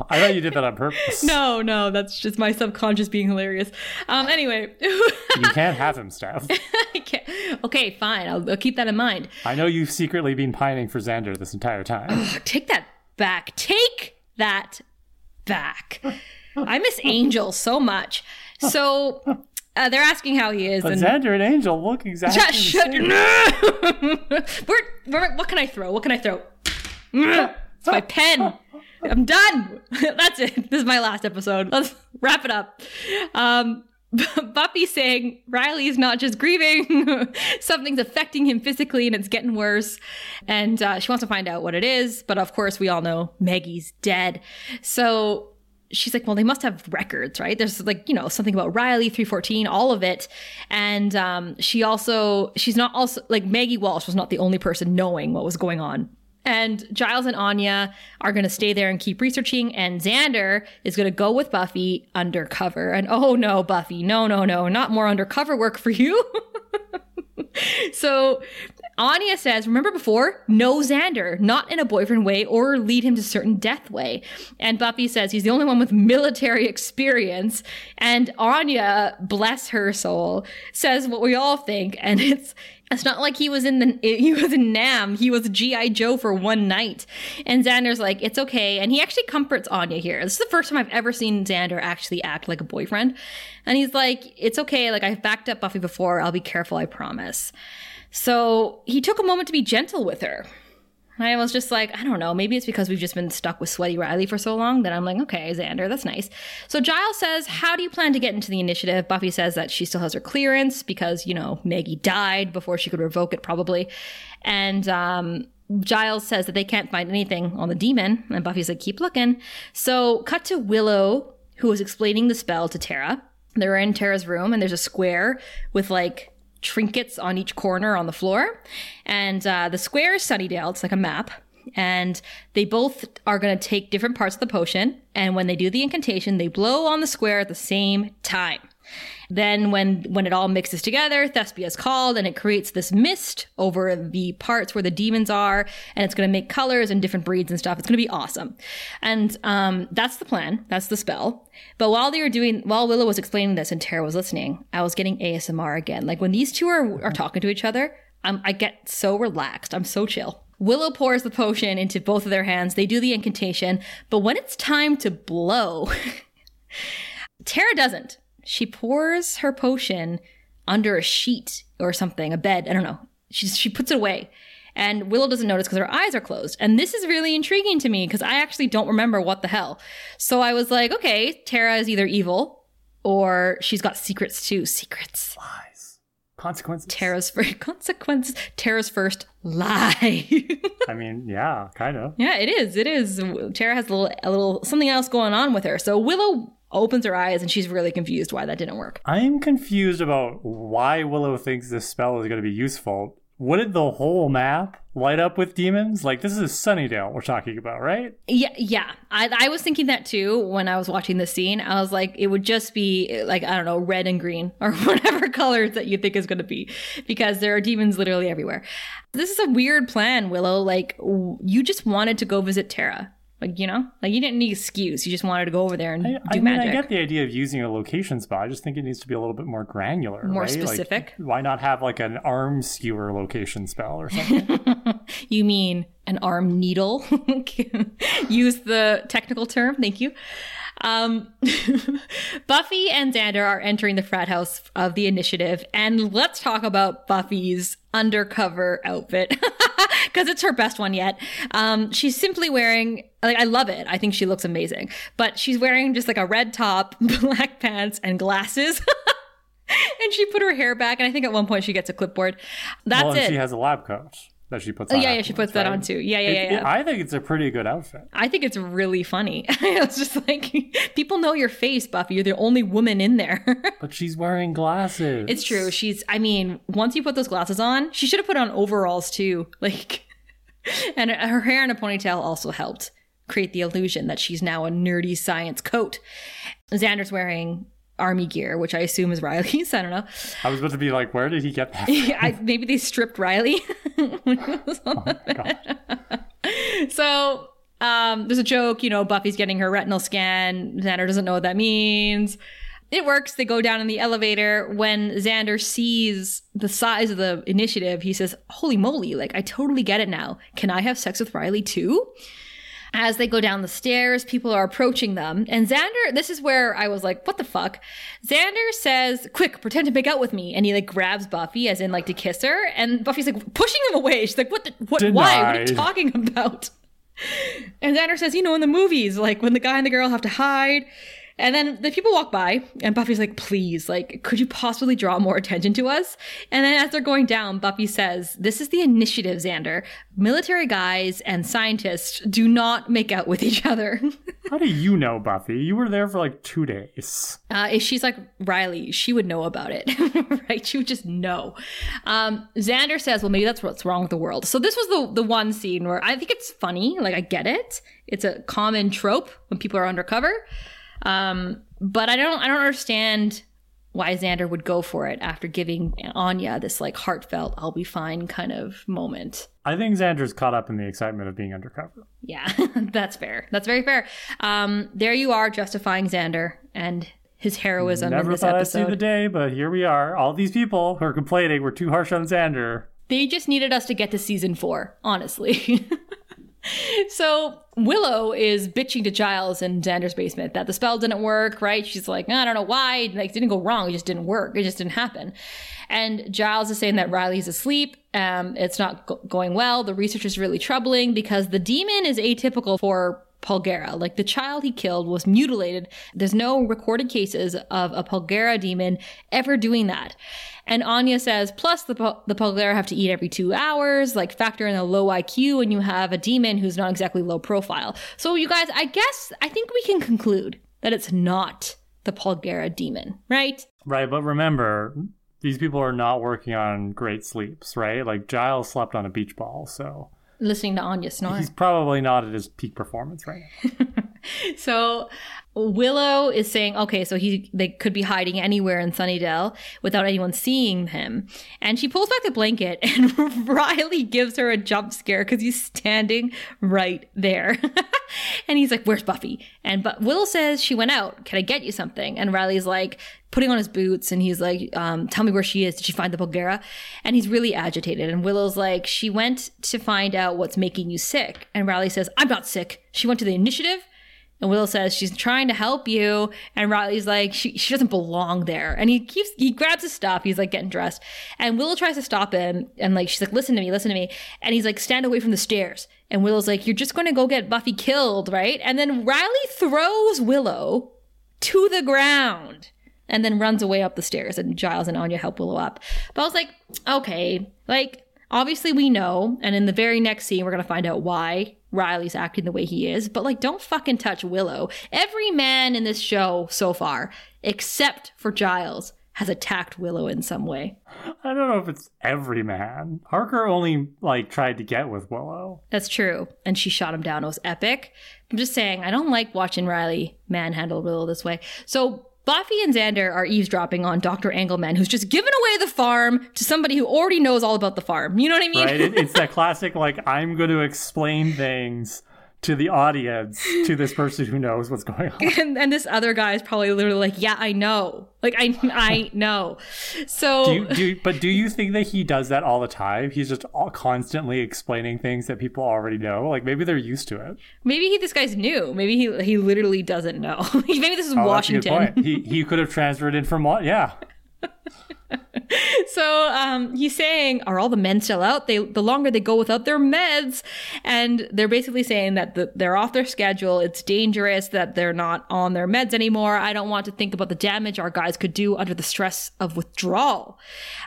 I thought you did that on purpose. No, no, that's just my subconscious being hilarious. Um, anyway, You can't have him, Steph. <laughs> I can't. Okay, fine. I'll, I'll keep that in mind. I know you've secretly been pining for Xander this entire time. Take that back. Take that back. I miss Angel so much. So uh, they're asking how he is, But and Xander and Angel look exactly Shut, the same. <laughs> what can I throw? What can I throw? It's my pen. I'm done. <laughs> That's it. This is my last episode. Let's wrap it up. Um, <laughs> Buffy saying Riley's not just grieving, something's affecting him physically and it's getting worse. And uh, she wants to find out what it is. But of course, we all know Maggie's dead. So she's like, well, they must have records, right? There's like, you know, something about Riley, 314, all of it. And um, she also, she's not also, like, Maggie Walsh was not the only person knowing what was going on. And Giles and Anya are going to stay there and keep researching. And Xander is going to go with Buffy undercover. And oh no, Buffy, no, no, no, not more undercover work for you. <laughs> so Anya says, remember before? No Xander, not in a boyfriend way or lead him to certain death way. And Buffy says he's the only one with military experience. And Anya, bless her soul, says what we all think. And <laughs> it's, it's not like he was in the <laughs> he was in Nam. He was GI Joe for one night. And Xander's like, it's okay. And he actually comforts Anya here. This is the first time I've ever seen Xander actually act like a boyfriend. And he's like, it's okay. Like I've backed up Buffy before. I'll be careful. I promise. So he took a moment to be gentle with her. I was just like, I don't know, maybe it's because we've just been stuck with Sweaty Riley for so long that I'm like, okay, Xander, that's nice. So Giles says, How do you plan to get into the initiative? Buffy says that she still has her clearance because, you know, Maggie died before she could revoke it, probably. And um, Giles says that they can't find anything on the demon. And Buffy's like, Keep looking. So cut to Willow, who was explaining the spell to Tara. They're in Tara's room, and there's a square with like trinkets on each corner on the floor. And uh, the square is Sunnydale. It's like a map. And they both are going to take different parts of the potion. And when they do the incantation, they blow on the square at the same time. Then when when it all mixes together, Thespia is called and it creates this mist over the parts where the demons are, and it's gonna make colors and different breeds and stuff. It's gonna be awesome. And um, that's the plan. That's the spell. But while they were doing while Willow was explaining this and Tara was listening, I was getting ASMR again. Like when these two are are talking to each other, I'm, I get so relaxed. I'm so chill. Willow pours the potion into both of their hands. They do the incantation, but when it's time to blow, <laughs> Tara doesn't. She pours her potion under a sheet or something, a bed. I don't know. She she puts it away. And Willow doesn't notice because her eyes are closed. And this is really intriguing to me because I actually don't remember what the hell. So I was like, okay, Tara is either evil or she's got secrets too. Secrets. Lies. Consequences. Tara's first <laughs> consequences. Tara's first lie. <laughs> I mean, yeah, kind of. yeah, it is. It is. Tara has a little, a little something else going on with her. So Willow opens her eyes and she's really confused why that didn't work. I'm confused about why Willow thinks this spell is going to be useful. Wouldn't the whole map light up with demons? Like, this is Sunnydale we're talking about, right? Yeah, yeah. I, I was thinking that too when I was watching the scene. I was like, it would just be like I don't know, red and green <laughs> or whatever colors that you think is going to be, because there are demons literally everywhere. This is a weird plan, Willow. Like, you just wanted to go visit Tara. Like, you know, like you didn't need excuse. You just wanted to go over there and I, do I mean, magic. I get the idea of using a location spot. I just think it needs to be a little bit more granular, More right? Like, specific? why not have like an arm skewer location spell or something? <laughs> You mean an arm needle? <laughs> Use the technical term. Thank you. Um, <laughs> Buffy and Xander are entering the frat house of the initiative, and let's talk about Buffy's undercover outfit <laughs> because it's her best one yet. Um, she's simply wearing like I love it. I think she looks amazing, but she's wearing just like a red top, <laughs> black pants, and glasses. <laughs> and she put her hair back, and I think at one point she gets a clipboard. That's well, and it. she has a lab coat that she puts Oh, on. yeah, yeah, she puts that right? on too. Yeah, yeah, It- yeah, it- yeah. I think it's a pretty good outfit. I think it's really funny. <laughs> it's just like <laughs> people know your face, Buffy. You're the only woman in there. <laughs> But she's wearing glasses. it's true. She's. I mean, once you put those glasses on, she should have put on overalls too. Like, and her hair in a ponytail also helped create the illusion that she's now a nerdy science coat. Xander's wearing army gear, which I assume is Riley's. <laughs> I don't know. I was about to be like, where did he get that? <laughs> I, maybe they stripped Riley. <laughs> when he was on Oh. So Um, there's a joke, you know, Buffy's getting her retinal scan. Xander doesn't know what that means. It works. They go down in the elevator. When Xander sees the size of the initiative, he says, Holy moly, like, I totally get it now. Can I have sex with Riley too? As they go down the stairs, people are approaching them. And Xander, this is where I was like, what the fuck? Xander says, quick, pretend to make out with me. And he like grabs Buffy as in like to kiss her. And Buffy's like pushing him away. She's like, what, the, what, why? What are you talking about? And Xander says, you know, in the movies, like when the guy and the girl have to hide and then the people walk by, and Buffy's like, please, like, could you possibly draw more attention to us? And then as they're going down, Buffy says, This is the initiative, Xander. Military guys and scientists do not make out with each other. <laughs> How do you know, Buffy? You were there for like two days. Uh, she's like, Riley, she would know about it, <laughs> right? She would just know. Um, Xander says, Well, maybe that's what's wrong with the world. So this was the, the one scene where I think it's funny. Like, I get it. It's a common trope when people are undercover. Um, but I don't I don't understand why Xander would go for it after giving Anya this like heartfelt "I'll be fine" kind of moment. I think Xander's caught up in the excitement of being undercover. Yeah, <laughs> that's fair. That's very fair. Um, there you are, justifying Xander and his heroism Never in this thought episode. I'd see the day, but here we are. All these people who are complaining we're too harsh on Xander. They just needed us to get to season four, honestly. <laughs> so Willow is bitching to Giles in Xander's basement that the spell didn't work, right? She's like, I don't know why. Like, it didn't go wrong. It just didn't work. It just didn't happen. And Giles is saying that Riley's asleep. Um, it's not go- going well. The research is really troubling because the demon is atypical for Polgara. Like the child he killed was mutilated. There's no recorded cases of a Polgara demon ever doing that. And Anya says, plus the, the Polgara have to eat every two hours, like factor in a low IQ and you have a demon who's not exactly low profile. So you guys, I guess, I think we can conclude that it's not the Polgara demon, right? Right, but remember, these people are not working on great sleeps, right? Like Giles slept on a beach ball, so listening to Anya snore. He's probably not at his peak performance right now. <laughs> so Willow is saying, okay, so he they could be hiding anywhere in Sunnydale without anyone seeing him. And she pulls back the blanket <laughs> and <laughs> Riley gives her a jump scare because he's standing right there. <laughs> and he's like, Where's Buffy? And but Willow says she went out. Can I get you something? And Riley's like, putting on his boots and he's like, um, tell me where she is. Did she find the Polgara? And he's really agitated. And Willow's like, she went to find out what's making you sick. And Riley says, I'm not sick. She went to the initiative. And Willow says she's trying to help you. And Riley's like, she, she doesn't belong there. And he keeps, he grabs his stuff. He's like getting dressed. And Willow tries to stop him. And like, she's like, listen to me, listen to me. And he's like, stand away from the stairs. And Willow's like, you're just going to go get Buffy killed, right? And then Riley throws Willow to the ground and then runs away up the stairs and Giles and Anya help Willow up. But I was like, okay, like obviously we know, and in the very next scene we're gonna find out why Riley's acting the way he is, but like don't fucking touch Willow. Every man in this show so far, except for Giles, has attacked Willow in some way. I don't know if it's every man. Harker only like tried to get with Willow. That's true. And she shot him down. It was epic. I'm just saying, I don't like watching Riley manhandle Willow this way. So Buffy and Xander are eavesdropping on Dr. Engelman, who's just given away the farm to somebody who already knows all about the farm. You know what I mean? Right. It, it's that <laughs> classic, like, I'm going to explain things to the audience to this person who knows what's going on. And, and this other guy is probably literally like, "Yeah, I know. Like, I I know." So, do you, do you, but do you think that he does that all the time? He's just all constantly explaining things that people already know. Like maybe they're used to it. Maybe he, this guy's new. Maybe he he literally doesn't know. <laughs> maybe this is oh, Washington. He he could have transferred in from what? Yeah. <laughs> <laughs> so um, he's saying, are all the men still out? They the longer they go without their meds, and they're basically saying that the, they're off their schedule. It's dangerous that they're not on their meds anymore. I don't want to think about the damage our guys could do under the stress of withdrawal,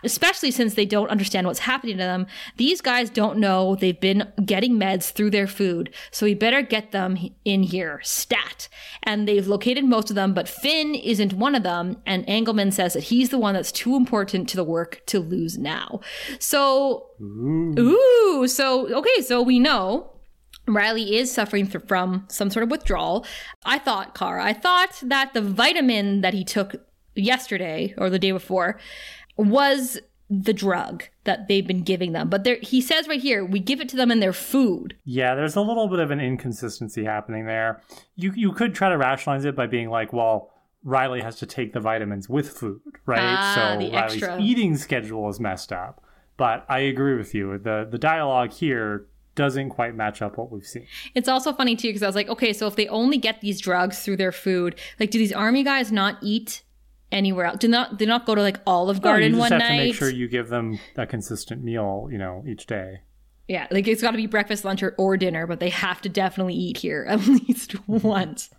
especially since they don't understand what's happening to them. These guys don't know they've been getting meds through their food, so we better get them in here stat. And they've located most of them, but Finn isn't one of them. And Engelman says that he's the one that's too important important to the work to lose now. So, ooh, ooh so okay, so we know Riley is suffering th- from some sort of withdrawal. I thought, Cara, I thought that the vitamin that he took yesterday or the day before was the drug that they've been giving them. But there, he says right here, we give it to them in their food. Yeah, there's a little bit of an inconsistency happening there. You you could try to rationalize it by being like, well, Riley has to take the vitamins with food, right? Ah, so Riley's extra. eating schedule is messed up. But I agree with you. The the dialogue here doesn't quite match up what we've seen. It's also funny too because I was like, okay, so if they only get these drugs through their food, like, do these army guys not eat anywhere else? Do not do not go to like Olive No, Garden you just one have night? to make sure you give them a consistent meal, you know, each day. Yeah, like it's got to be breakfast, lunch, or, or dinner, but they have to definitely eat here <laughs> at least once.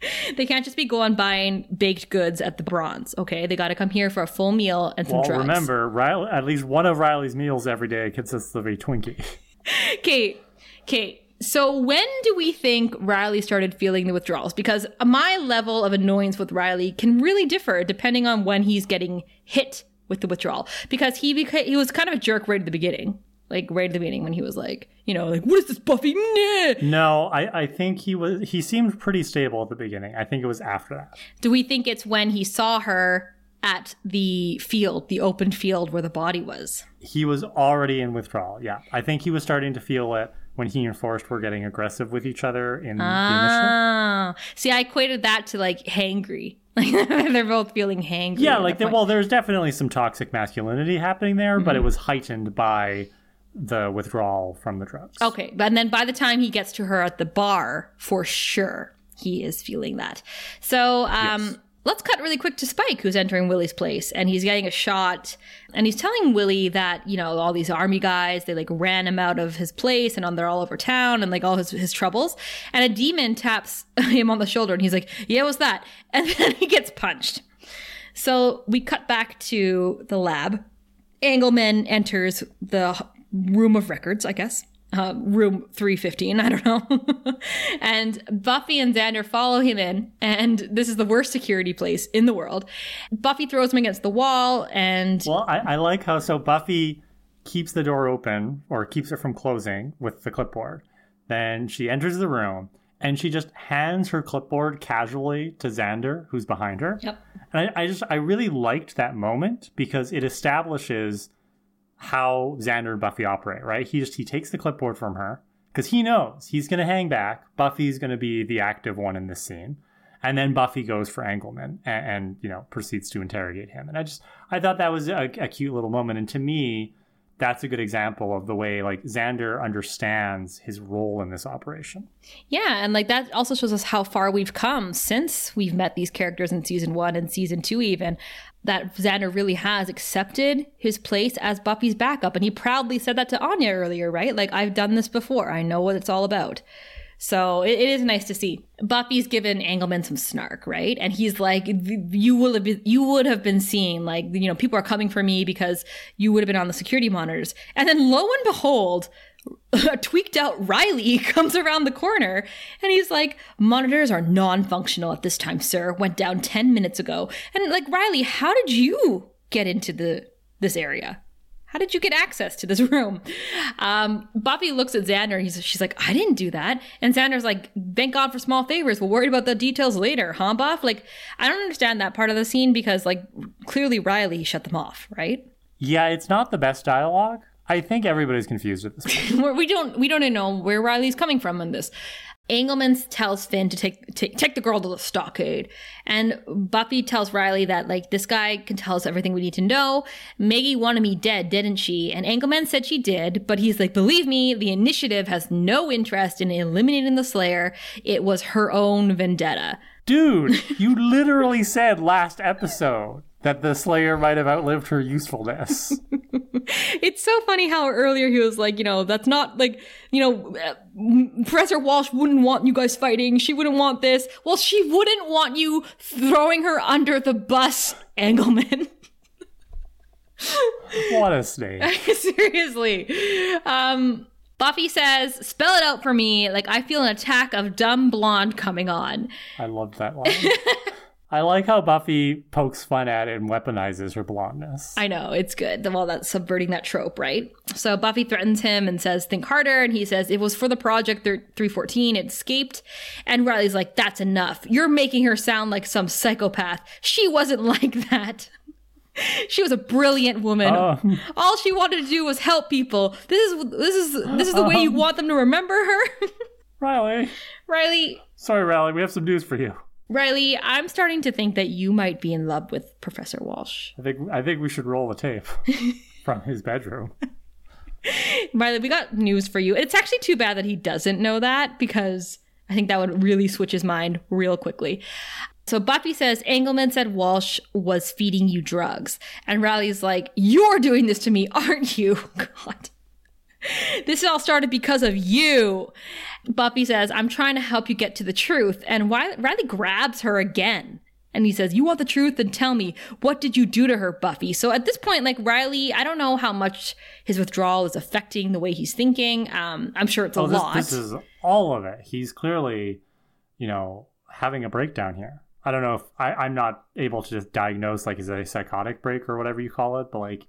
<laughs> They can't just be going buying baked goods at the Bronze. Okay, they got to come here for a full meal and some Well, drugs. remember, Riley, at least one of Riley's meals every day consists of a Twinkie. <laughs> Kate, Kate. So when do we think Riley started feeling the withdrawals? Because my level of annoyance with Riley can really differ depending on when he's getting hit with the withdrawal. Because he beca- he was kind of a jerk right at the beginning, like right at the beginning when he was like, you know, like what is this Buffy? Nah. No, I, I think he was he seemed pretty stable at the beginning. I think it was after that. Do we think it's when he saw her at the field, the open field where the body was? He was already in withdrawal. Yeah, I think he was starting to feel it when he and Forrest were getting aggressive with each other in the initiative. Ah, see, I equated that to like hangry. <laughs> Like they're both feeling hangry. Yeah, like that there, point. well, there's definitely some toxic masculinity happening there, but Mm-hmm. it was heightened by the withdrawal from the drugs. Okay, but then by the time he gets to her at the bar, for sure, he is feeling that. So, um, Yes. let's cut really quick to Spike, who's entering Willie's place, and he's getting a shot, and he's telling Willie that you know all these army guys they like ran him out of his place, and on they're all over town, and like all his his troubles, and a demon taps <laughs> him on the shoulder, and he's like, "Yeah, what's that?" <laughs> And then he gets punched. So we cut back to the lab. Engelman enters the room of records, I guess. Uh, room 315, I don't know. <laughs> and Buffy and Xander follow him in, and this is the worst security place in the world. Buffy throws him against the wall, and Well, I, I like how so Buffy keeps the door open or keeps it from closing with the clipboard. Then she enters the room and she just hands her clipboard casually to Xander, who's behind her. Yep. And I, I just I really liked that moment because it establishes how Xander and Buffy operate, right? He just he takes the clipboard from her because he knows he's gonna hang back. Buffy's gonna be the active one in this scene. And then Buffy goes for Engelman and, and you know proceeds to interrogate him. And I just I thought that was a, a cute little moment. And to me, that's a good example of the way like Xander understands his role in this operation. Yeah, and like that also shows us how far we've come since we've met these characters in season one and season two, even. That Xander really has accepted his place as Buffy's backup. And he proudly said that to Anya earlier, right? Like, I've done this before, I know what it's all about. So it, it is nice to see. Buffy's given Engelman some snark, right? And he's like, "You will have been, you would have been seeing like, you know, people are coming for me because you would have been on the security monitors." And then lo and behold, <laughs> tweaked out Riley <laughs> comes around the corner and he's like, monitors are non functional at this time, sir. Went down 10 minutes ago. And like, Riley, how did you get into the this area? How did you get access to this <laughs> room? Um, Buffy looks at Xander he's, she's like, I didn't do that. And Xander's like, thank God for small favors. We'll worry about the details later, huh, Buff? Like, I don't understand that part of the scene because, like, clearly Riley shut them off, right? Yeah, it's not the best dialogue. I think everybody's confused at this point. <laughs> We don't we don't even know where Riley's coming from in this. Engelman tells Finn to take, take take the girl to the stockade, and Buffy tells Riley that like this guy can tell us everything we need to know. Maggie wanted me dead, didn't she? And Engelman said she did, but he's like, believe me, the initiative has no interest in eliminating the Slayer. It was her own vendetta. Dude, you literally said last episode that the Slayer might have outlived her usefulness. <laughs> It's so funny how earlier he was like, you know, that's not like, you know, uh, Professor Walsh wouldn't want you guys fighting. She wouldn't want this. Well, she wouldn't want you throwing her under the bus, Engelman. <laughs> what a snake. <laughs> Seriously. Um, Buffy says, spell it out for me. Like, I feel an attack of dumb blonde coming on. I love that line. I like how Buffy pokes fun at it and weaponizes her blondness. I know, it's good. Well, that's subverting that trope, right? So Buffy threatens him and says, think harder. And he says, it was for the Project 314. It escaped. And Riley's like, that's enough. You're making her sound like some psychopath. She wasn't <laughs> like that. she was a brilliant woman. Oh. All she wanted to do was help people. This is this is this is the way you um. want them to remember her. <laughs> Riley. Riley, Sorry, Riley. We have some news for you. Riley, I'm starting to think that you might be in love with Professor Walsh. I think I think we should roll the tape <laughs> from his bedroom. Riley, we got news for you. It's actually too bad that he doesn't know that because I think that would really switch his mind real quickly. So Buffy says Engelman said Walsh was feeding you drugs. And Riley's like, You're doing this to me, aren't you? <laughs> God. This all started because of you. Buffy says, I'm trying to help you get to the truth. And Riley, grabs her again. And he says, You want the truth? Then tell me, what did you do to her, Buffy? So at this point, like Riley, I don't know how much his withdrawal is affecting the way he's thinking. Um, I'm sure it's a Oh, this, lot. this is all of it. He's clearly, you know, having a breakdown here. I don't know if I, I'm not able to just diagnose like is it a psychotic break or whatever you call it, but like,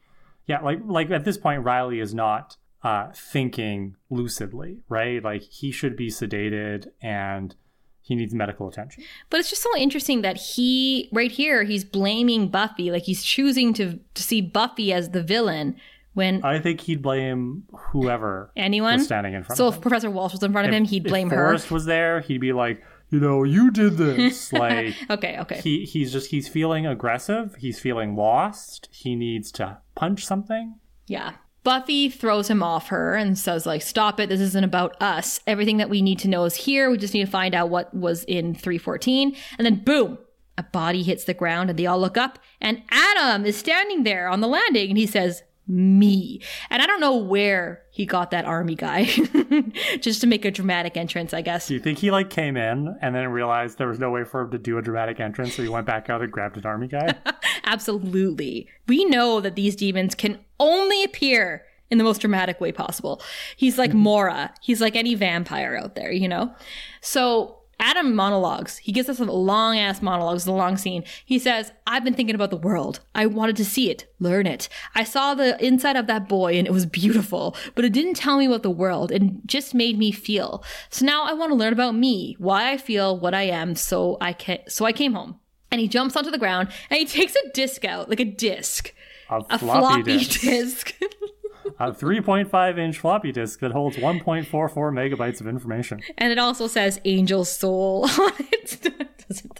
yeah, like like at this point, Riley is not uh, thinking lucidly, right? Like he should be sedated and he needs medical attention. But it's just so interesting that he, right here, he's blaming Buffy. Like he's choosing to, to see Buffy as the villain when I think he'd blame whoever anyone. was standing in front of him. So if him. Professor Walsh was in front of him, he'd blame her. if her. Forrest was there, he'd be like, you know, you did this. <laughs> like Okay, okay. he he's just he's feeling aggressive. He's feeling lost. He needs to punch something. Yeah. Buffy throws him off her and says, like, stop it. This isn't about us. Everything that we need to know is here. We just need to find out what was in 314. And then boom, a body hits the ground and they all look up and Adam is standing there on the landing and he says, me. And I don't know where he got that army guy <laughs> just to make a dramatic entrance, I guess. Do you think he like came in and then realized there was no way for him to do a dramatic entrance, so he went back out and grabbed an army guy? <laughs> Absolutely. We know that these demons can only appear in the most dramatic way possible. He's like mm-hmm. Mora. He's like any vampire out there, you know? So Adam monologues. He gives us a long ass monologue. It's a long scene. He says, I've been thinking about the world. I wanted to see it, learn it. I saw the inside of that boy and it was beautiful, but it didn't tell me about the world and just made me feel. So now I want to learn about me, why I feel what I am, so I can so I came home. And he jumps onto the ground and he <laughs> takes a disc out, like a disc. A, A floppy, floppy, disk. disc. <laughs> A 3.5 inch floppy disk that holds 1.44 megabytes of information. and it also says angel soul <laughs> on it. <laughs>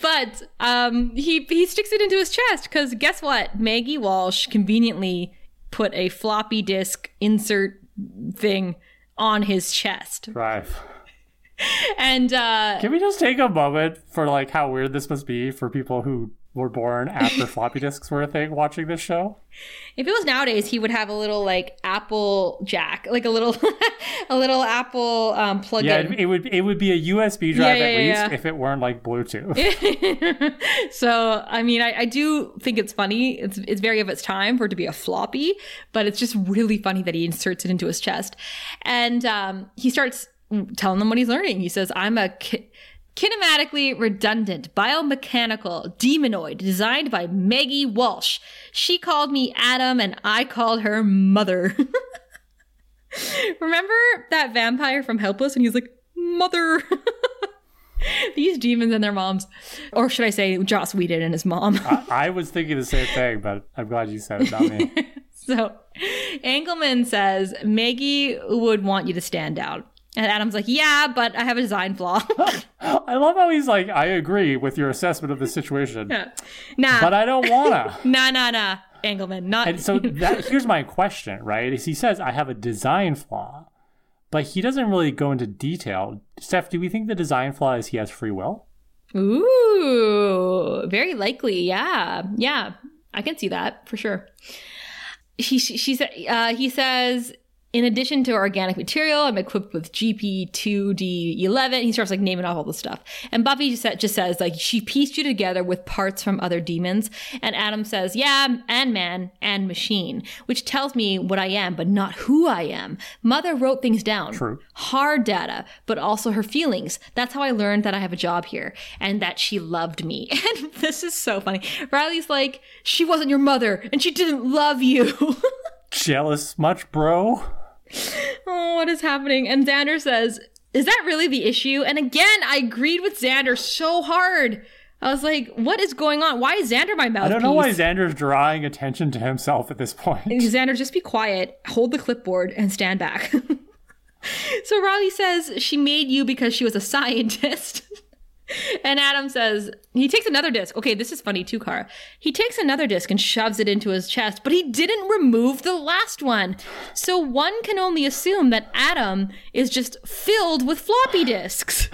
But um, he he sticks it into his chest because guess what? Maggie Walsh conveniently put a floppy disk insert thing on his chest, Drive. and uh, Can we just take a moment for like how weird this must be for people who were born after floppy <laughs> disks were a thing watching this show? if it was nowadays, he would have a little like Apple jack, like a little <laughs> a little Apple um, plug-in. Yeah, it, it would it would be a USB drive Yeah, at yeah, least yeah. if it weren't like Bluetooth. <laughs> so I mean, I, I do think it's funny. It's it's very of its time for it to be a floppy, but it's just really funny that he inserts it into his chest, and um, he starts telling them what he's learning. He says, "I'm a." Ki- Kinematically redundant, biomechanical demonoid designed by Maggie Walsh. She called me Adam and I called her mother. <laughs> Remember that vampire from Helpless? And he's like, Mother. <laughs> These demons and their moms. Or should I say, Joss Whedon and his mom. I, I was thinking the same thing, but I'm glad you said it, not me. <laughs> so Engelman says, Maggie would want you to stand out. And Adam's like, Yeah, but I have a design flaw. <laughs> I love how he's like, I agree with your assessment of the situation, <laughs> nah. but I don't wanna. <laughs> nah, nah, nah. Engelman, not. And so that here's my question, right? Is he says I have a design flaw, but he doesn't really go into detail. Steph, do we think the design flaw is he has free will? Ooh, very likely. Yeah, yeah, I can see that for sure. He she, she said uh, he says. In addition to organic material, I'm equipped with GP2D11. He starts like naming off all the stuff. And Buffy just, just says like she pieced you together with parts from other demons. And Adam says, yeah, and man and machine, which tells me what I am, but not who I am. Mother wrote things down True. hard data, but also her feelings. That's how I learned that I have a job here and that she loved me. <laughs> And this is so funny. Riley's like, she wasn't your mother and she didn't love you. <laughs> Jealous much, bro? <laughs> oh, what is happening? And Xander says, is that really the issue? And again, I agreed with Xander so hard. I was like, what is going on? Why is Xander my mouthpiece? I don't know why Xander's drawing attention to himself at this point. Xander, just be quiet, hold the clipboard, and stand back. <laughs> so Riley says she made you because she was a scientist. <laughs> and Adam says he takes another disc. Okay, this is funny too, Kara. He takes another disc and shoves it into his chest, but he didn't remove the last one. So one can only assume that Adam is just filled with floppy disks.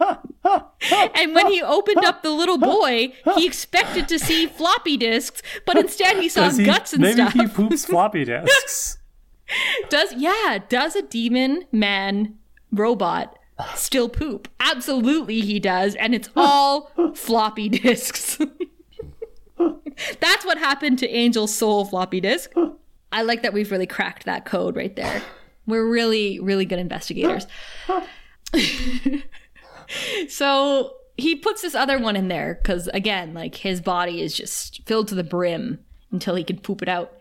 and when he opened up the little boy, he expected to see floppy disks, but instead he saw he- guts and maybe stuff. he poops <laughs> floppy disks. Does yeah, does a demon man robot still poop? Absolutely he does, and it's all <laughs> floppy disks. <laughs> That's what happened to Angel's soul floppy disk. I like that we've really cracked that code right there. We're really, really good investigators. <laughs> so he puts this other one in there because, again, like his body is just filled to the brim until he can poop it out.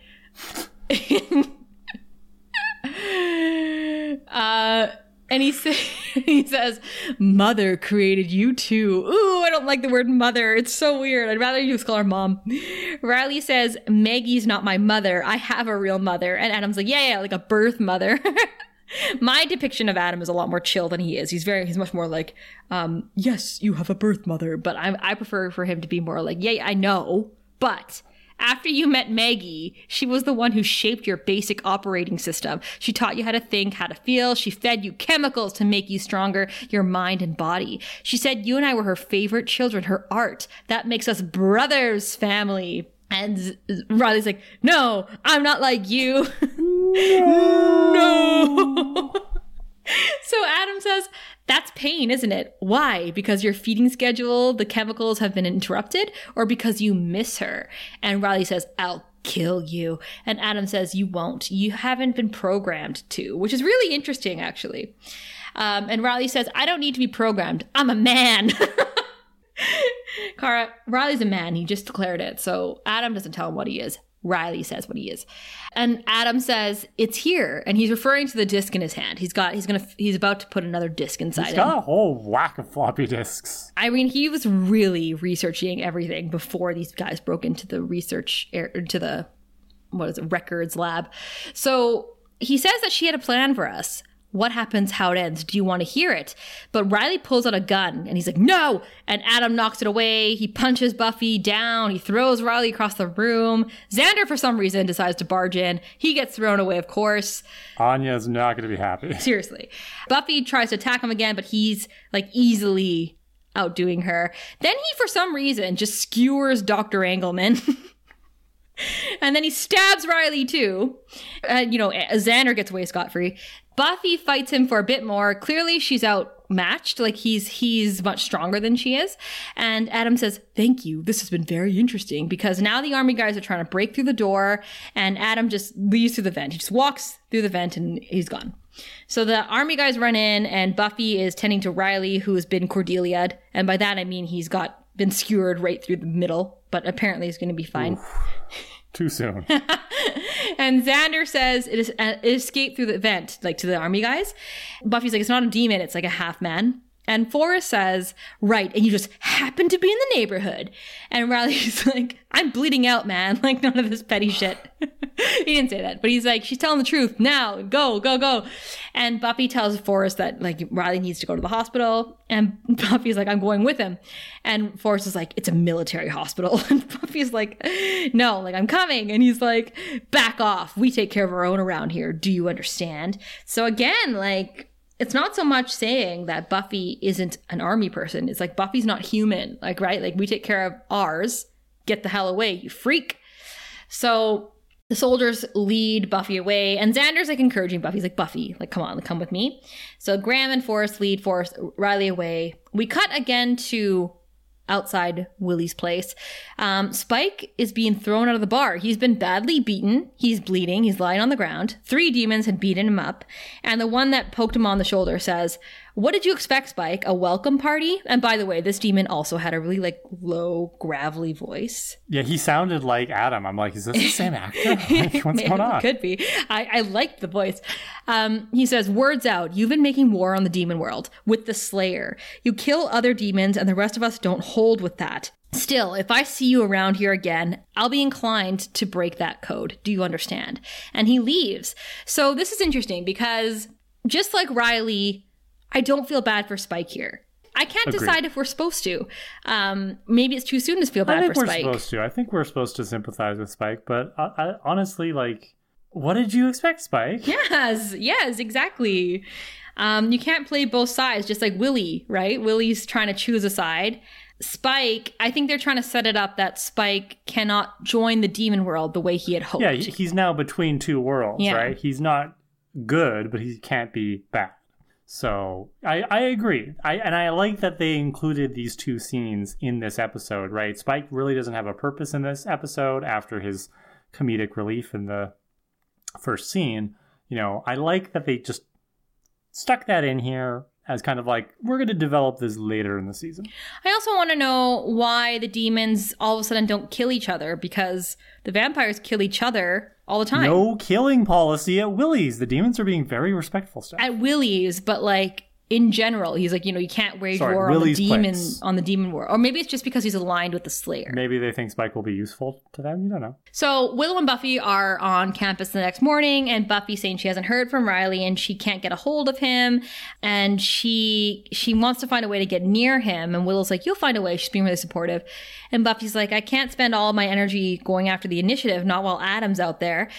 Uh, and he, sa- <laughs> he says, Mother created you too. Ooh, I don't like the word mother. It's so weird. I'd rather you just call her mom. Riley says, Maggie's not my mother. I have a real mother. And Adam's like, Yeah, yeah, like a birth mother. <laughs> my depiction of Adam is a lot more chill than he is. He's very, he's much more like, um, Yes, you have a birth mother. But I, I prefer for him to be more like, yeah, I know. But after you met Maggie, she was the one who shaped your basic operating system. She taught you how to think, how to feel. She fed you chemicals to make you stronger, your mind and body. She said you and I were her favorite children, her art. That makes us brothers, family. And Z- Riley's like, no, I'm not like you. <laughs> no. <laughs> So Adam says, That's pain, isn't it? Why? Because your feeding schedule, the chemicals have been interrupted, or because you miss her? And Riley says, I'll kill you. And Adam says, You won't. You haven't been programmed to, which is really interesting, actually. Um, and Riley says, I don't need to be programmed. I'm a man. <laughs> Kara, Riley's a man. He just declared it. So Adam doesn't tell him what he is. Riley says what he is. And Adam says, It's here. And he's referring to the disc in his hand. He's got, he's gonna, he's about to put another disc inside He's got a whole whack of floppy disks. I mean, he was really researching everything before these guys broke into the research, er, into the, what is it, records lab. So he says that she had a plan for us. What happens, how it ends? Do you want to hear it? But Riley pulls out a gun and he's like, no! And Adam knocks it away. He punches Buffy down. He throws Riley across the room. Xander, for some reason, decides to barge in. He gets thrown away, of course. Anya's not going to be happy. <laughs> Seriously. Buffy tries to attack him again, but he's like easily outdoing her. Then he, for some reason, just skewers Dr. Engelman. <laughs> and then he stabs Riley too. And, you know, Xander gets away scot free. Buffy fights him for a bit more. Clearly, she's outmatched. Like he's he's much stronger than she is. And Adam says, "Thank you. This has been very interesting because now the army guys are trying to break through the door, and Adam just leaves through the vent. He just walks through the vent and he's gone." So the army guys run in, and Buffy is tending to Riley, who has been Cordelia'd, and by that I mean he's got been skewered right through the middle, but apparently he's going to be fine. Too soon. <laughs> And Xander says it, is, uh, it escaped through the vent, like to the army guys. Buffy's like, it's not a demon, it's like a half man. And Forrest says, right, and you just happen to be in the neighborhood. And Riley's <laughs> like, I'm bleeding out, man. <laughs> Like, none of this petty shit. <laughs> he didn't say that, but he's like, she's telling the truth. Now, go, go, go. And Buffy tells Forrest that, like, Riley needs to go to the hospital. And Buffy's like, I'm going with him. And Forrest is like, it's a military hospital. And Buffy's like, no, like, I'm coming. And he's like, back off. We take care of our own around here. Do you understand? So again, like, it's not so much saying that Buffy isn't an army person. It's like Buffy's not human. Like, right? Like, we take care of ours. Get the hell away, you freak. So the soldiers lead Buffy away, and Xander's like encouraging Buffy. He's like, Buffy, like, come on, come with me. So Graham and Forrest lead Forrest Riley away. We cut again to outside Willie's place. Um, Spike is being thrown out of the bar. He's been badly beaten. He's bleeding. He's lying on the ground. Three demons had beaten him up. And the one that poked him on the shoulder says, What did you expect, Spike? A welcome party? And by the way, this demon also had a really like low, gravelly voice. Yeah, he sounded like Adam. I'm like, is this the same actor? <laughs> Like, What's going on? It could be. I, I liked the voice. Um, he says, Words out. You've been making war on the demon world with the Slayer. You kill other demons, and the rest of us don't hold with that. Still, if I see you around here again, I'll be inclined to break that code. Do you understand? And he leaves. So this is interesting because just like Riley, I don't feel bad for Spike here. I can't Agreed. decide if we're supposed to. Um, maybe it's too soon to feel bad I think for we're Spike. supposed to. I think we're supposed to sympathize with Spike, but I, I, honestly, like, what did you expect, Spike? Yes, yes, exactly. Um, you can't play both sides, just like Willie, right? Willie's trying to choose a side. Spike, I think they're trying to set it up that Spike cannot join the demon world the way he had hoped. Yeah, he's now between two worlds, Yeah. right? He's not good, but he can't be bad. So I, I agree. I and I like that they included these two scenes in this episode, right? Spike really doesn't have a purpose in this episode after his comedic relief in the first scene. You know, I like that they just stuck that in here as kind of like we're going to develop this later in the season. I also want to know why the demons all of a sudden don't kill each other because the vampires kill each other all the time. No killing policy at Willie's. The demons are being very respectful. Stuff. At Willie's, but like in general, he's like, you know, you can't wage Sorry, war Willie's on the demon on the demon war. Or maybe it's just because he's aligned with the Slayer. Maybe they think Spike will be useful to them. You don't know. So Willow and Buffy are on campus the next morning, and Buffy saying she hasn't heard from Riley and she can't get a hold of him, and she she wants to find a way to get near him. And Willow's like, "You'll find a way." She's being really supportive, and Buffy's like, "I can't spend all my energy going after the initiative, not while Adam's out there."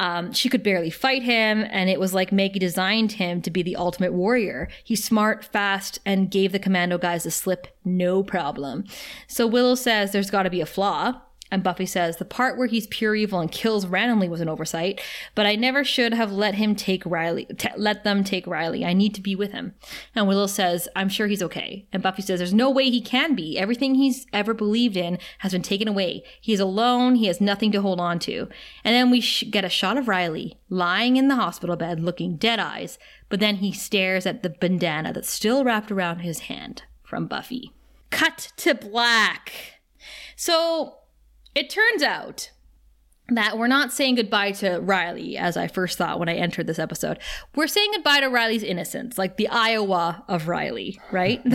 Um, she could barely fight him, and it was like Maggie designed him to be the ultimate warrior. He's smart, fast, and gave the commando guys a slip no problem. So Willow says there's got to be a flaw. And Buffy says, the part where he's pure evil and kills randomly was an oversight, but I never should have let him take Riley, t- let them take Riley. I need to be with him. And Willow says, I'm sure he's okay. And Buffy says, there's no way he can be. Everything he's ever believed in has been taken away. He's alone. He has nothing to hold on to. And then we sh- get a shot of Riley lying in the hospital bed looking dead eyes, but then he stares at the bandana that's still wrapped around his hand from Buffy. Cut to black. So it turns out that we're not saying goodbye to Riley as I first thought when I entered this episode. We're saying goodbye to Riley's innocence, like the Iowa of Riley, right? <laughs>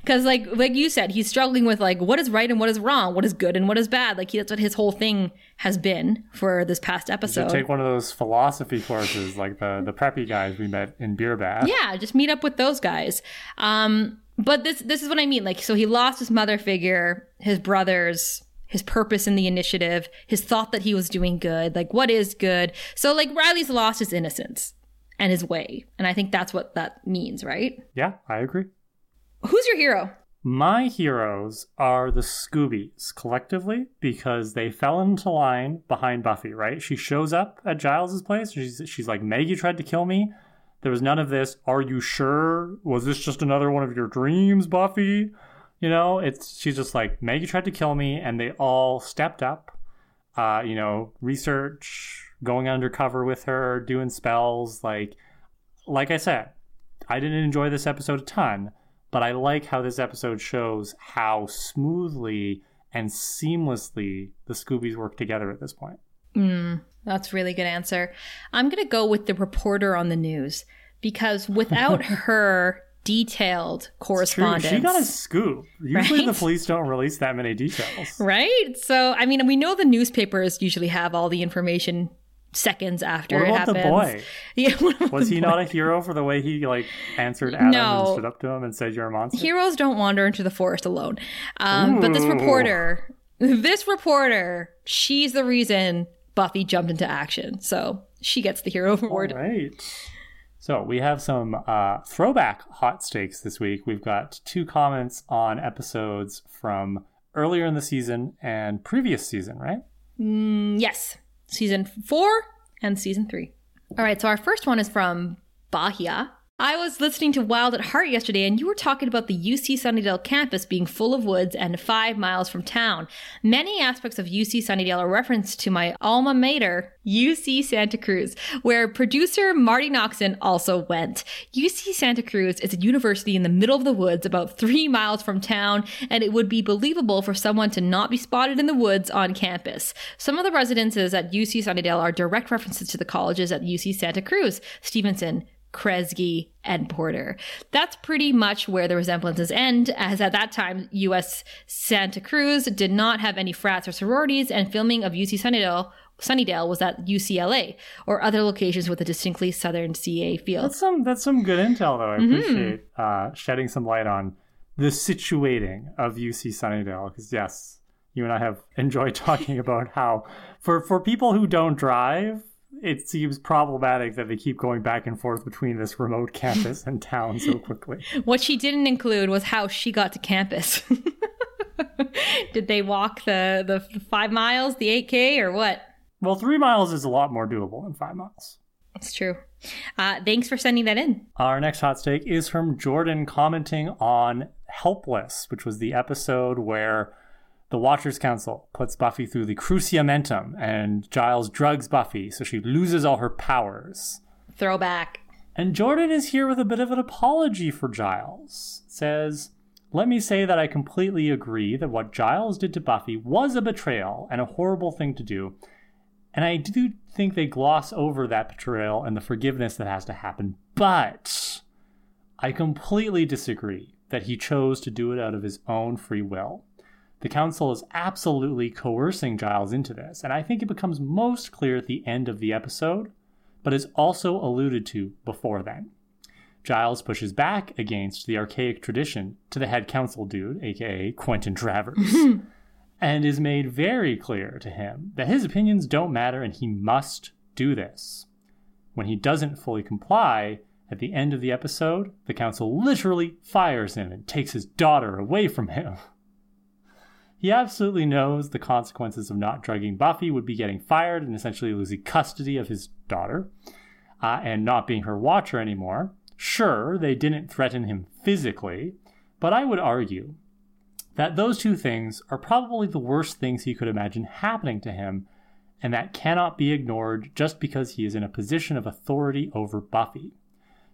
Because like like you said, he's struggling with like what is right and what is wrong, what is good and what is bad. Like he, that's what his whole thing has been for this past episode. take one of those philosophy courses like the the preppy guys we met in Beer Bad. Yeah, just meet up with those guys. Um, but this this is what I mean. Like, so he lost his mother figure, his brothers, his purpose in the initiative, his thought that he was doing good. Like, what is good? So, like, Riley's lost his innocence and his way, and I think that's what that means, right? Yeah, I agree. Who's your hero? My heroes are the Scoobies collectively because they fell into line behind Buffy, right? She shows up at Giles's place. She's, she's like, Maggie tried to kill me. There was none of this. Are you sure? Was this just another one of your dreams, Buffy? You know, it's she's just like Maggie tried to kill me, and they all stepped up. Uh, you know, research, going undercover with her, doing spells. Like, like I said, I didn't enjoy this episode a ton, but I like how this episode shows how smoothly and seamlessly the Scoobies work together at this point. Mm, that's a really good answer. I'm going to go with the reporter on the news because without <laughs> her detailed correspondence, she got a scoop. Usually the police don't release that many details. right? So, I mean, we know the newspapers usually have all the information seconds after What it about happens. <laughs> the boy? Yeah, Was he boy? not a hero for the way he like answered Adam No. and stood up to him and said you're a monster? Heroes don't wander into the forest alone. Um, but this reporter, this reporter, she's the reason Buffy jumped into action. So she gets the hero <laughs> award. All right. So we have some uh, throwback hot stakes this week. We've got two comments on episodes from earlier in the season and previous season, right? Mm, yes, season four and season three. All right, so our first one is from Bahia. I was listening to Wild at Heart yesterday, and you were talking about the UC Sunnydale campus being full of woods and five miles from town. Many aspects of UC Sunnydale are referenced to my alma mater, UC Santa Cruz, where producer Marti Noxon also went. UC Santa Cruz is a university in the middle of the woods, about three miles from town, and it would be believable for someone to not be spotted in the woods on campus. Some of the residences at UC Sunnydale are direct references to the colleges at UC Santa Cruz, Stevenson, Kresge, and Porter. That's pretty much where the resemblances end, as at that time, US Santa Cruz did not have any frats or sororities, and filming of UC Sunnydale, Sunnydale was at UCLA or other locations with a distinctly southern CA feel. That's some that's some good intel though. I appreciate uh, shedding some light on the situating of UC Sunnydale because yes, you and I have enjoyed <laughs> talking about how for for people who don't drive, it seems problematic that they keep going back and forth between this remote campus and town so quickly. <laughs> What she didn't include was how she got to campus. <laughs> Did they walk the, the five miles, the 8K, or what? Well, three miles is a lot more doable than five miles. It's true. Uh, thanks for sending that in. Our next hot take is from Jordan commenting on Helpless, which was the episode where the Watchers Council puts Buffy through the Cruciamentum and Giles drugs Buffy so she loses all her powers. Throwback. And Jordan is here with a bit of an apology for Giles. Says, Let me say that I completely agree that what Giles did to Buffy was a betrayal and a horrible thing to do. And I do think they gloss over that betrayal and the forgiveness that has to happen. But I completely disagree that he chose to do it out of his own free will. The council is absolutely coercing Giles into this, and I think it becomes most clear at the end of the episode, but is also alluded to before then. Giles pushes back against the archaic tradition to the head council dude, aka Quentin Travers, <laughs> and is made very clear to him that his opinions don't matter and he must do this. When he doesn't fully comply, at the end of the episode, the council literally fires him and takes his daughter away from him. <laughs> He absolutely knows the consequences of not drugging Buffy would be getting fired and essentially losing custody of his daughter uh, and not being her watcher anymore. Sure, they didn't threaten him physically, but I would argue that those two things are probably the worst things he could imagine happening to him, and that cannot be ignored just because he is in a position of authority over Buffy.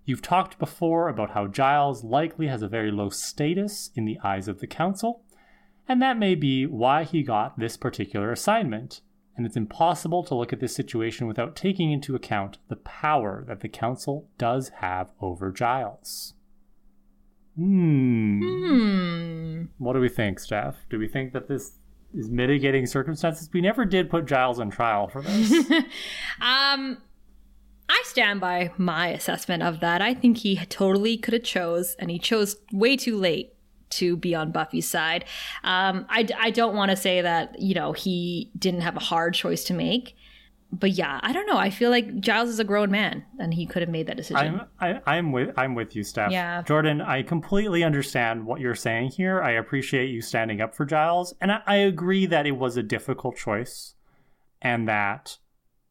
You've talked before about how Giles likely has a very low status in the eyes of the Council, and that may be why he got this particular assignment. And it's impossible to look at this situation without taking into account the power that the Council does have over Giles. Hmm. Hmm. What do we think, Steph? Do we think that this is mitigating circumstances? We never did put Giles on trial for this. <laughs> um, I stand by my assessment of that. I think he totally could have chose, and he chose way too late to be on Buffy's side. Um, I, I don't want to say that, you know, he didn't have a hard choice to make. But yeah, I don't know. I feel like Giles is a grown man and he could have made that decision. I'm I, I'm with I'm with you, Steph. Yeah. Jordan, I completely understand what you're saying here. I appreciate you standing up for Giles, and I, I agree that it was a difficult choice, and that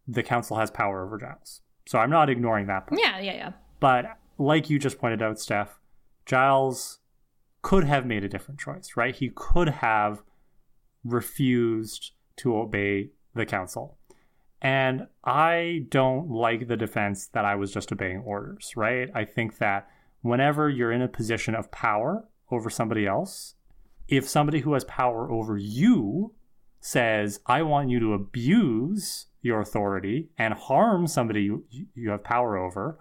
the council has power over Giles. So I'm not ignoring that part. yeah, yeah, yeah. But like you just pointed out, Steph, Giles could have made a different choice, right? He could have refused to obey the council. And I don't like the defense that I was just obeying orders, right? I think that whenever you're in a position of power over somebody else, if somebody who has power over you says, I want you to abuse your authority and harm somebody you, you have power over,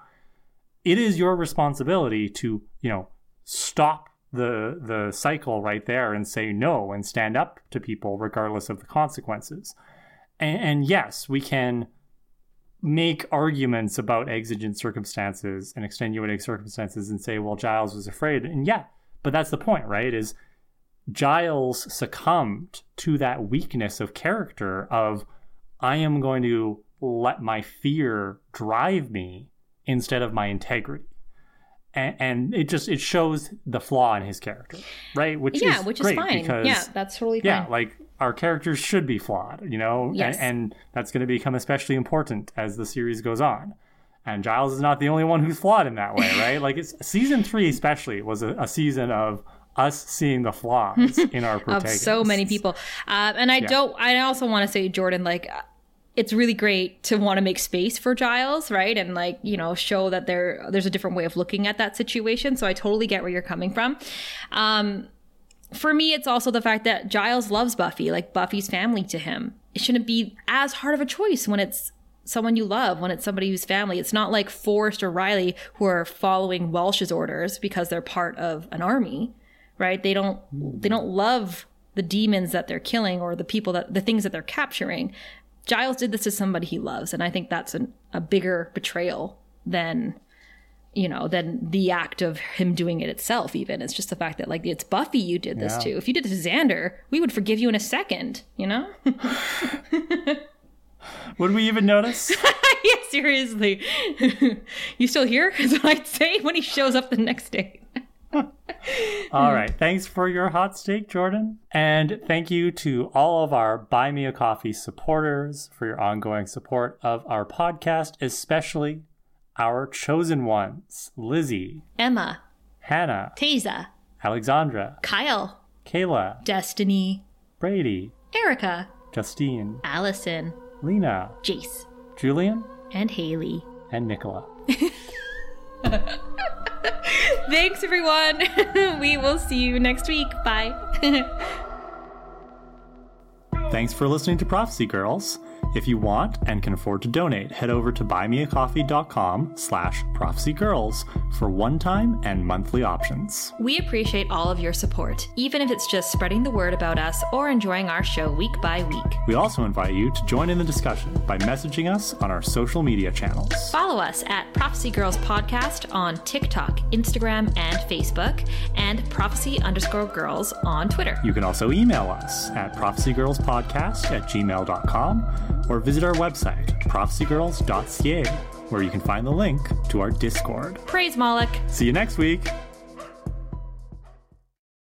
it is your responsibility to, you know, stop the the cycle right there and say no and stand up to people regardless of the consequences. And, and yes, we can make arguments about exigent circumstances and extenuating circumstances and say, well, Giles was afraid. And yeah, but that's the point, right? Is Giles succumbed to that weakness of character of I am going to let my fear drive me instead of my integrity. And, and it just it shows the flaw in his character, right? Which yeah, is which great is fine. because yeah, that's totally fine. yeah, like our characters should be flawed, you know, Yes. and, and that's going to become especially important as the series goes on. And Giles is not the only one who's flawed in that way, <laughs> right? like it's season three, especially, was a, a season of us seeing the flaws in our <laughs> of protagonists. so many people. Um, and I don't. I also want to say, Jordan, like uh, it's really great to want to make space for Giles, right? And like you know, show that there there's a different way of looking at that situation. So I totally get where you're coming from. Um, for me, it's also the fact that Giles loves Buffy, like Buffy's family to him. It shouldn't be as hard of a choice when it's someone you love, when it's somebody who's family. It's not like Forrest or Riley who are following Welsh's orders because they're part of an army, right? They don't they don't love the demons that they're killing or the people that the things that they're capturing. Giles did this to somebody he loves, and I think that's an, a bigger betrayal than you know than the act of him doing it itself even. It's just the fact that like it's buffy you did this Yeah. to. If you did it to xander we would forgive you in a second you know? <laughs> Would we even notice? <laughs> yeah seriously. <laughs> You still here? Is what i'd say when he shows up the next day All right. Thanks for your hot steak, Jordan. And thank you to all of our Buy Me a Coffee supporters for your ongoing support of our podcast, especially our chosen ones Lizzie, emma Hannah, taza Alexandra, kyle Kayla, destiny Brady, erica Justine, allison Lena, jace Julian, and haley and Nicola. <laughs> <laughs> thanks everyone. <laughs> We will see you next week. Bye. <laughs> Thanks for listening to Prophecy Girls. If you want and can afford to donate, head over to buymeacoffee.com slash prophecygirls for one-time and monthly options. We appreciate all of your support, even if it's just spreading the word about us or enjoying our show week by week. We also invite you to join in the discussion by messaging us on our social media channels. Follow us at Prophecy Girls Podcast on TikTok, Instagram, and Facebook, and Prophecy underscore girls on Twitter. You can also email us at prophecygirlspodcast at gmail.com or visit our website, prophecygirls.ca, where you can find the link to our Discord. Praise Moloch. See you next week!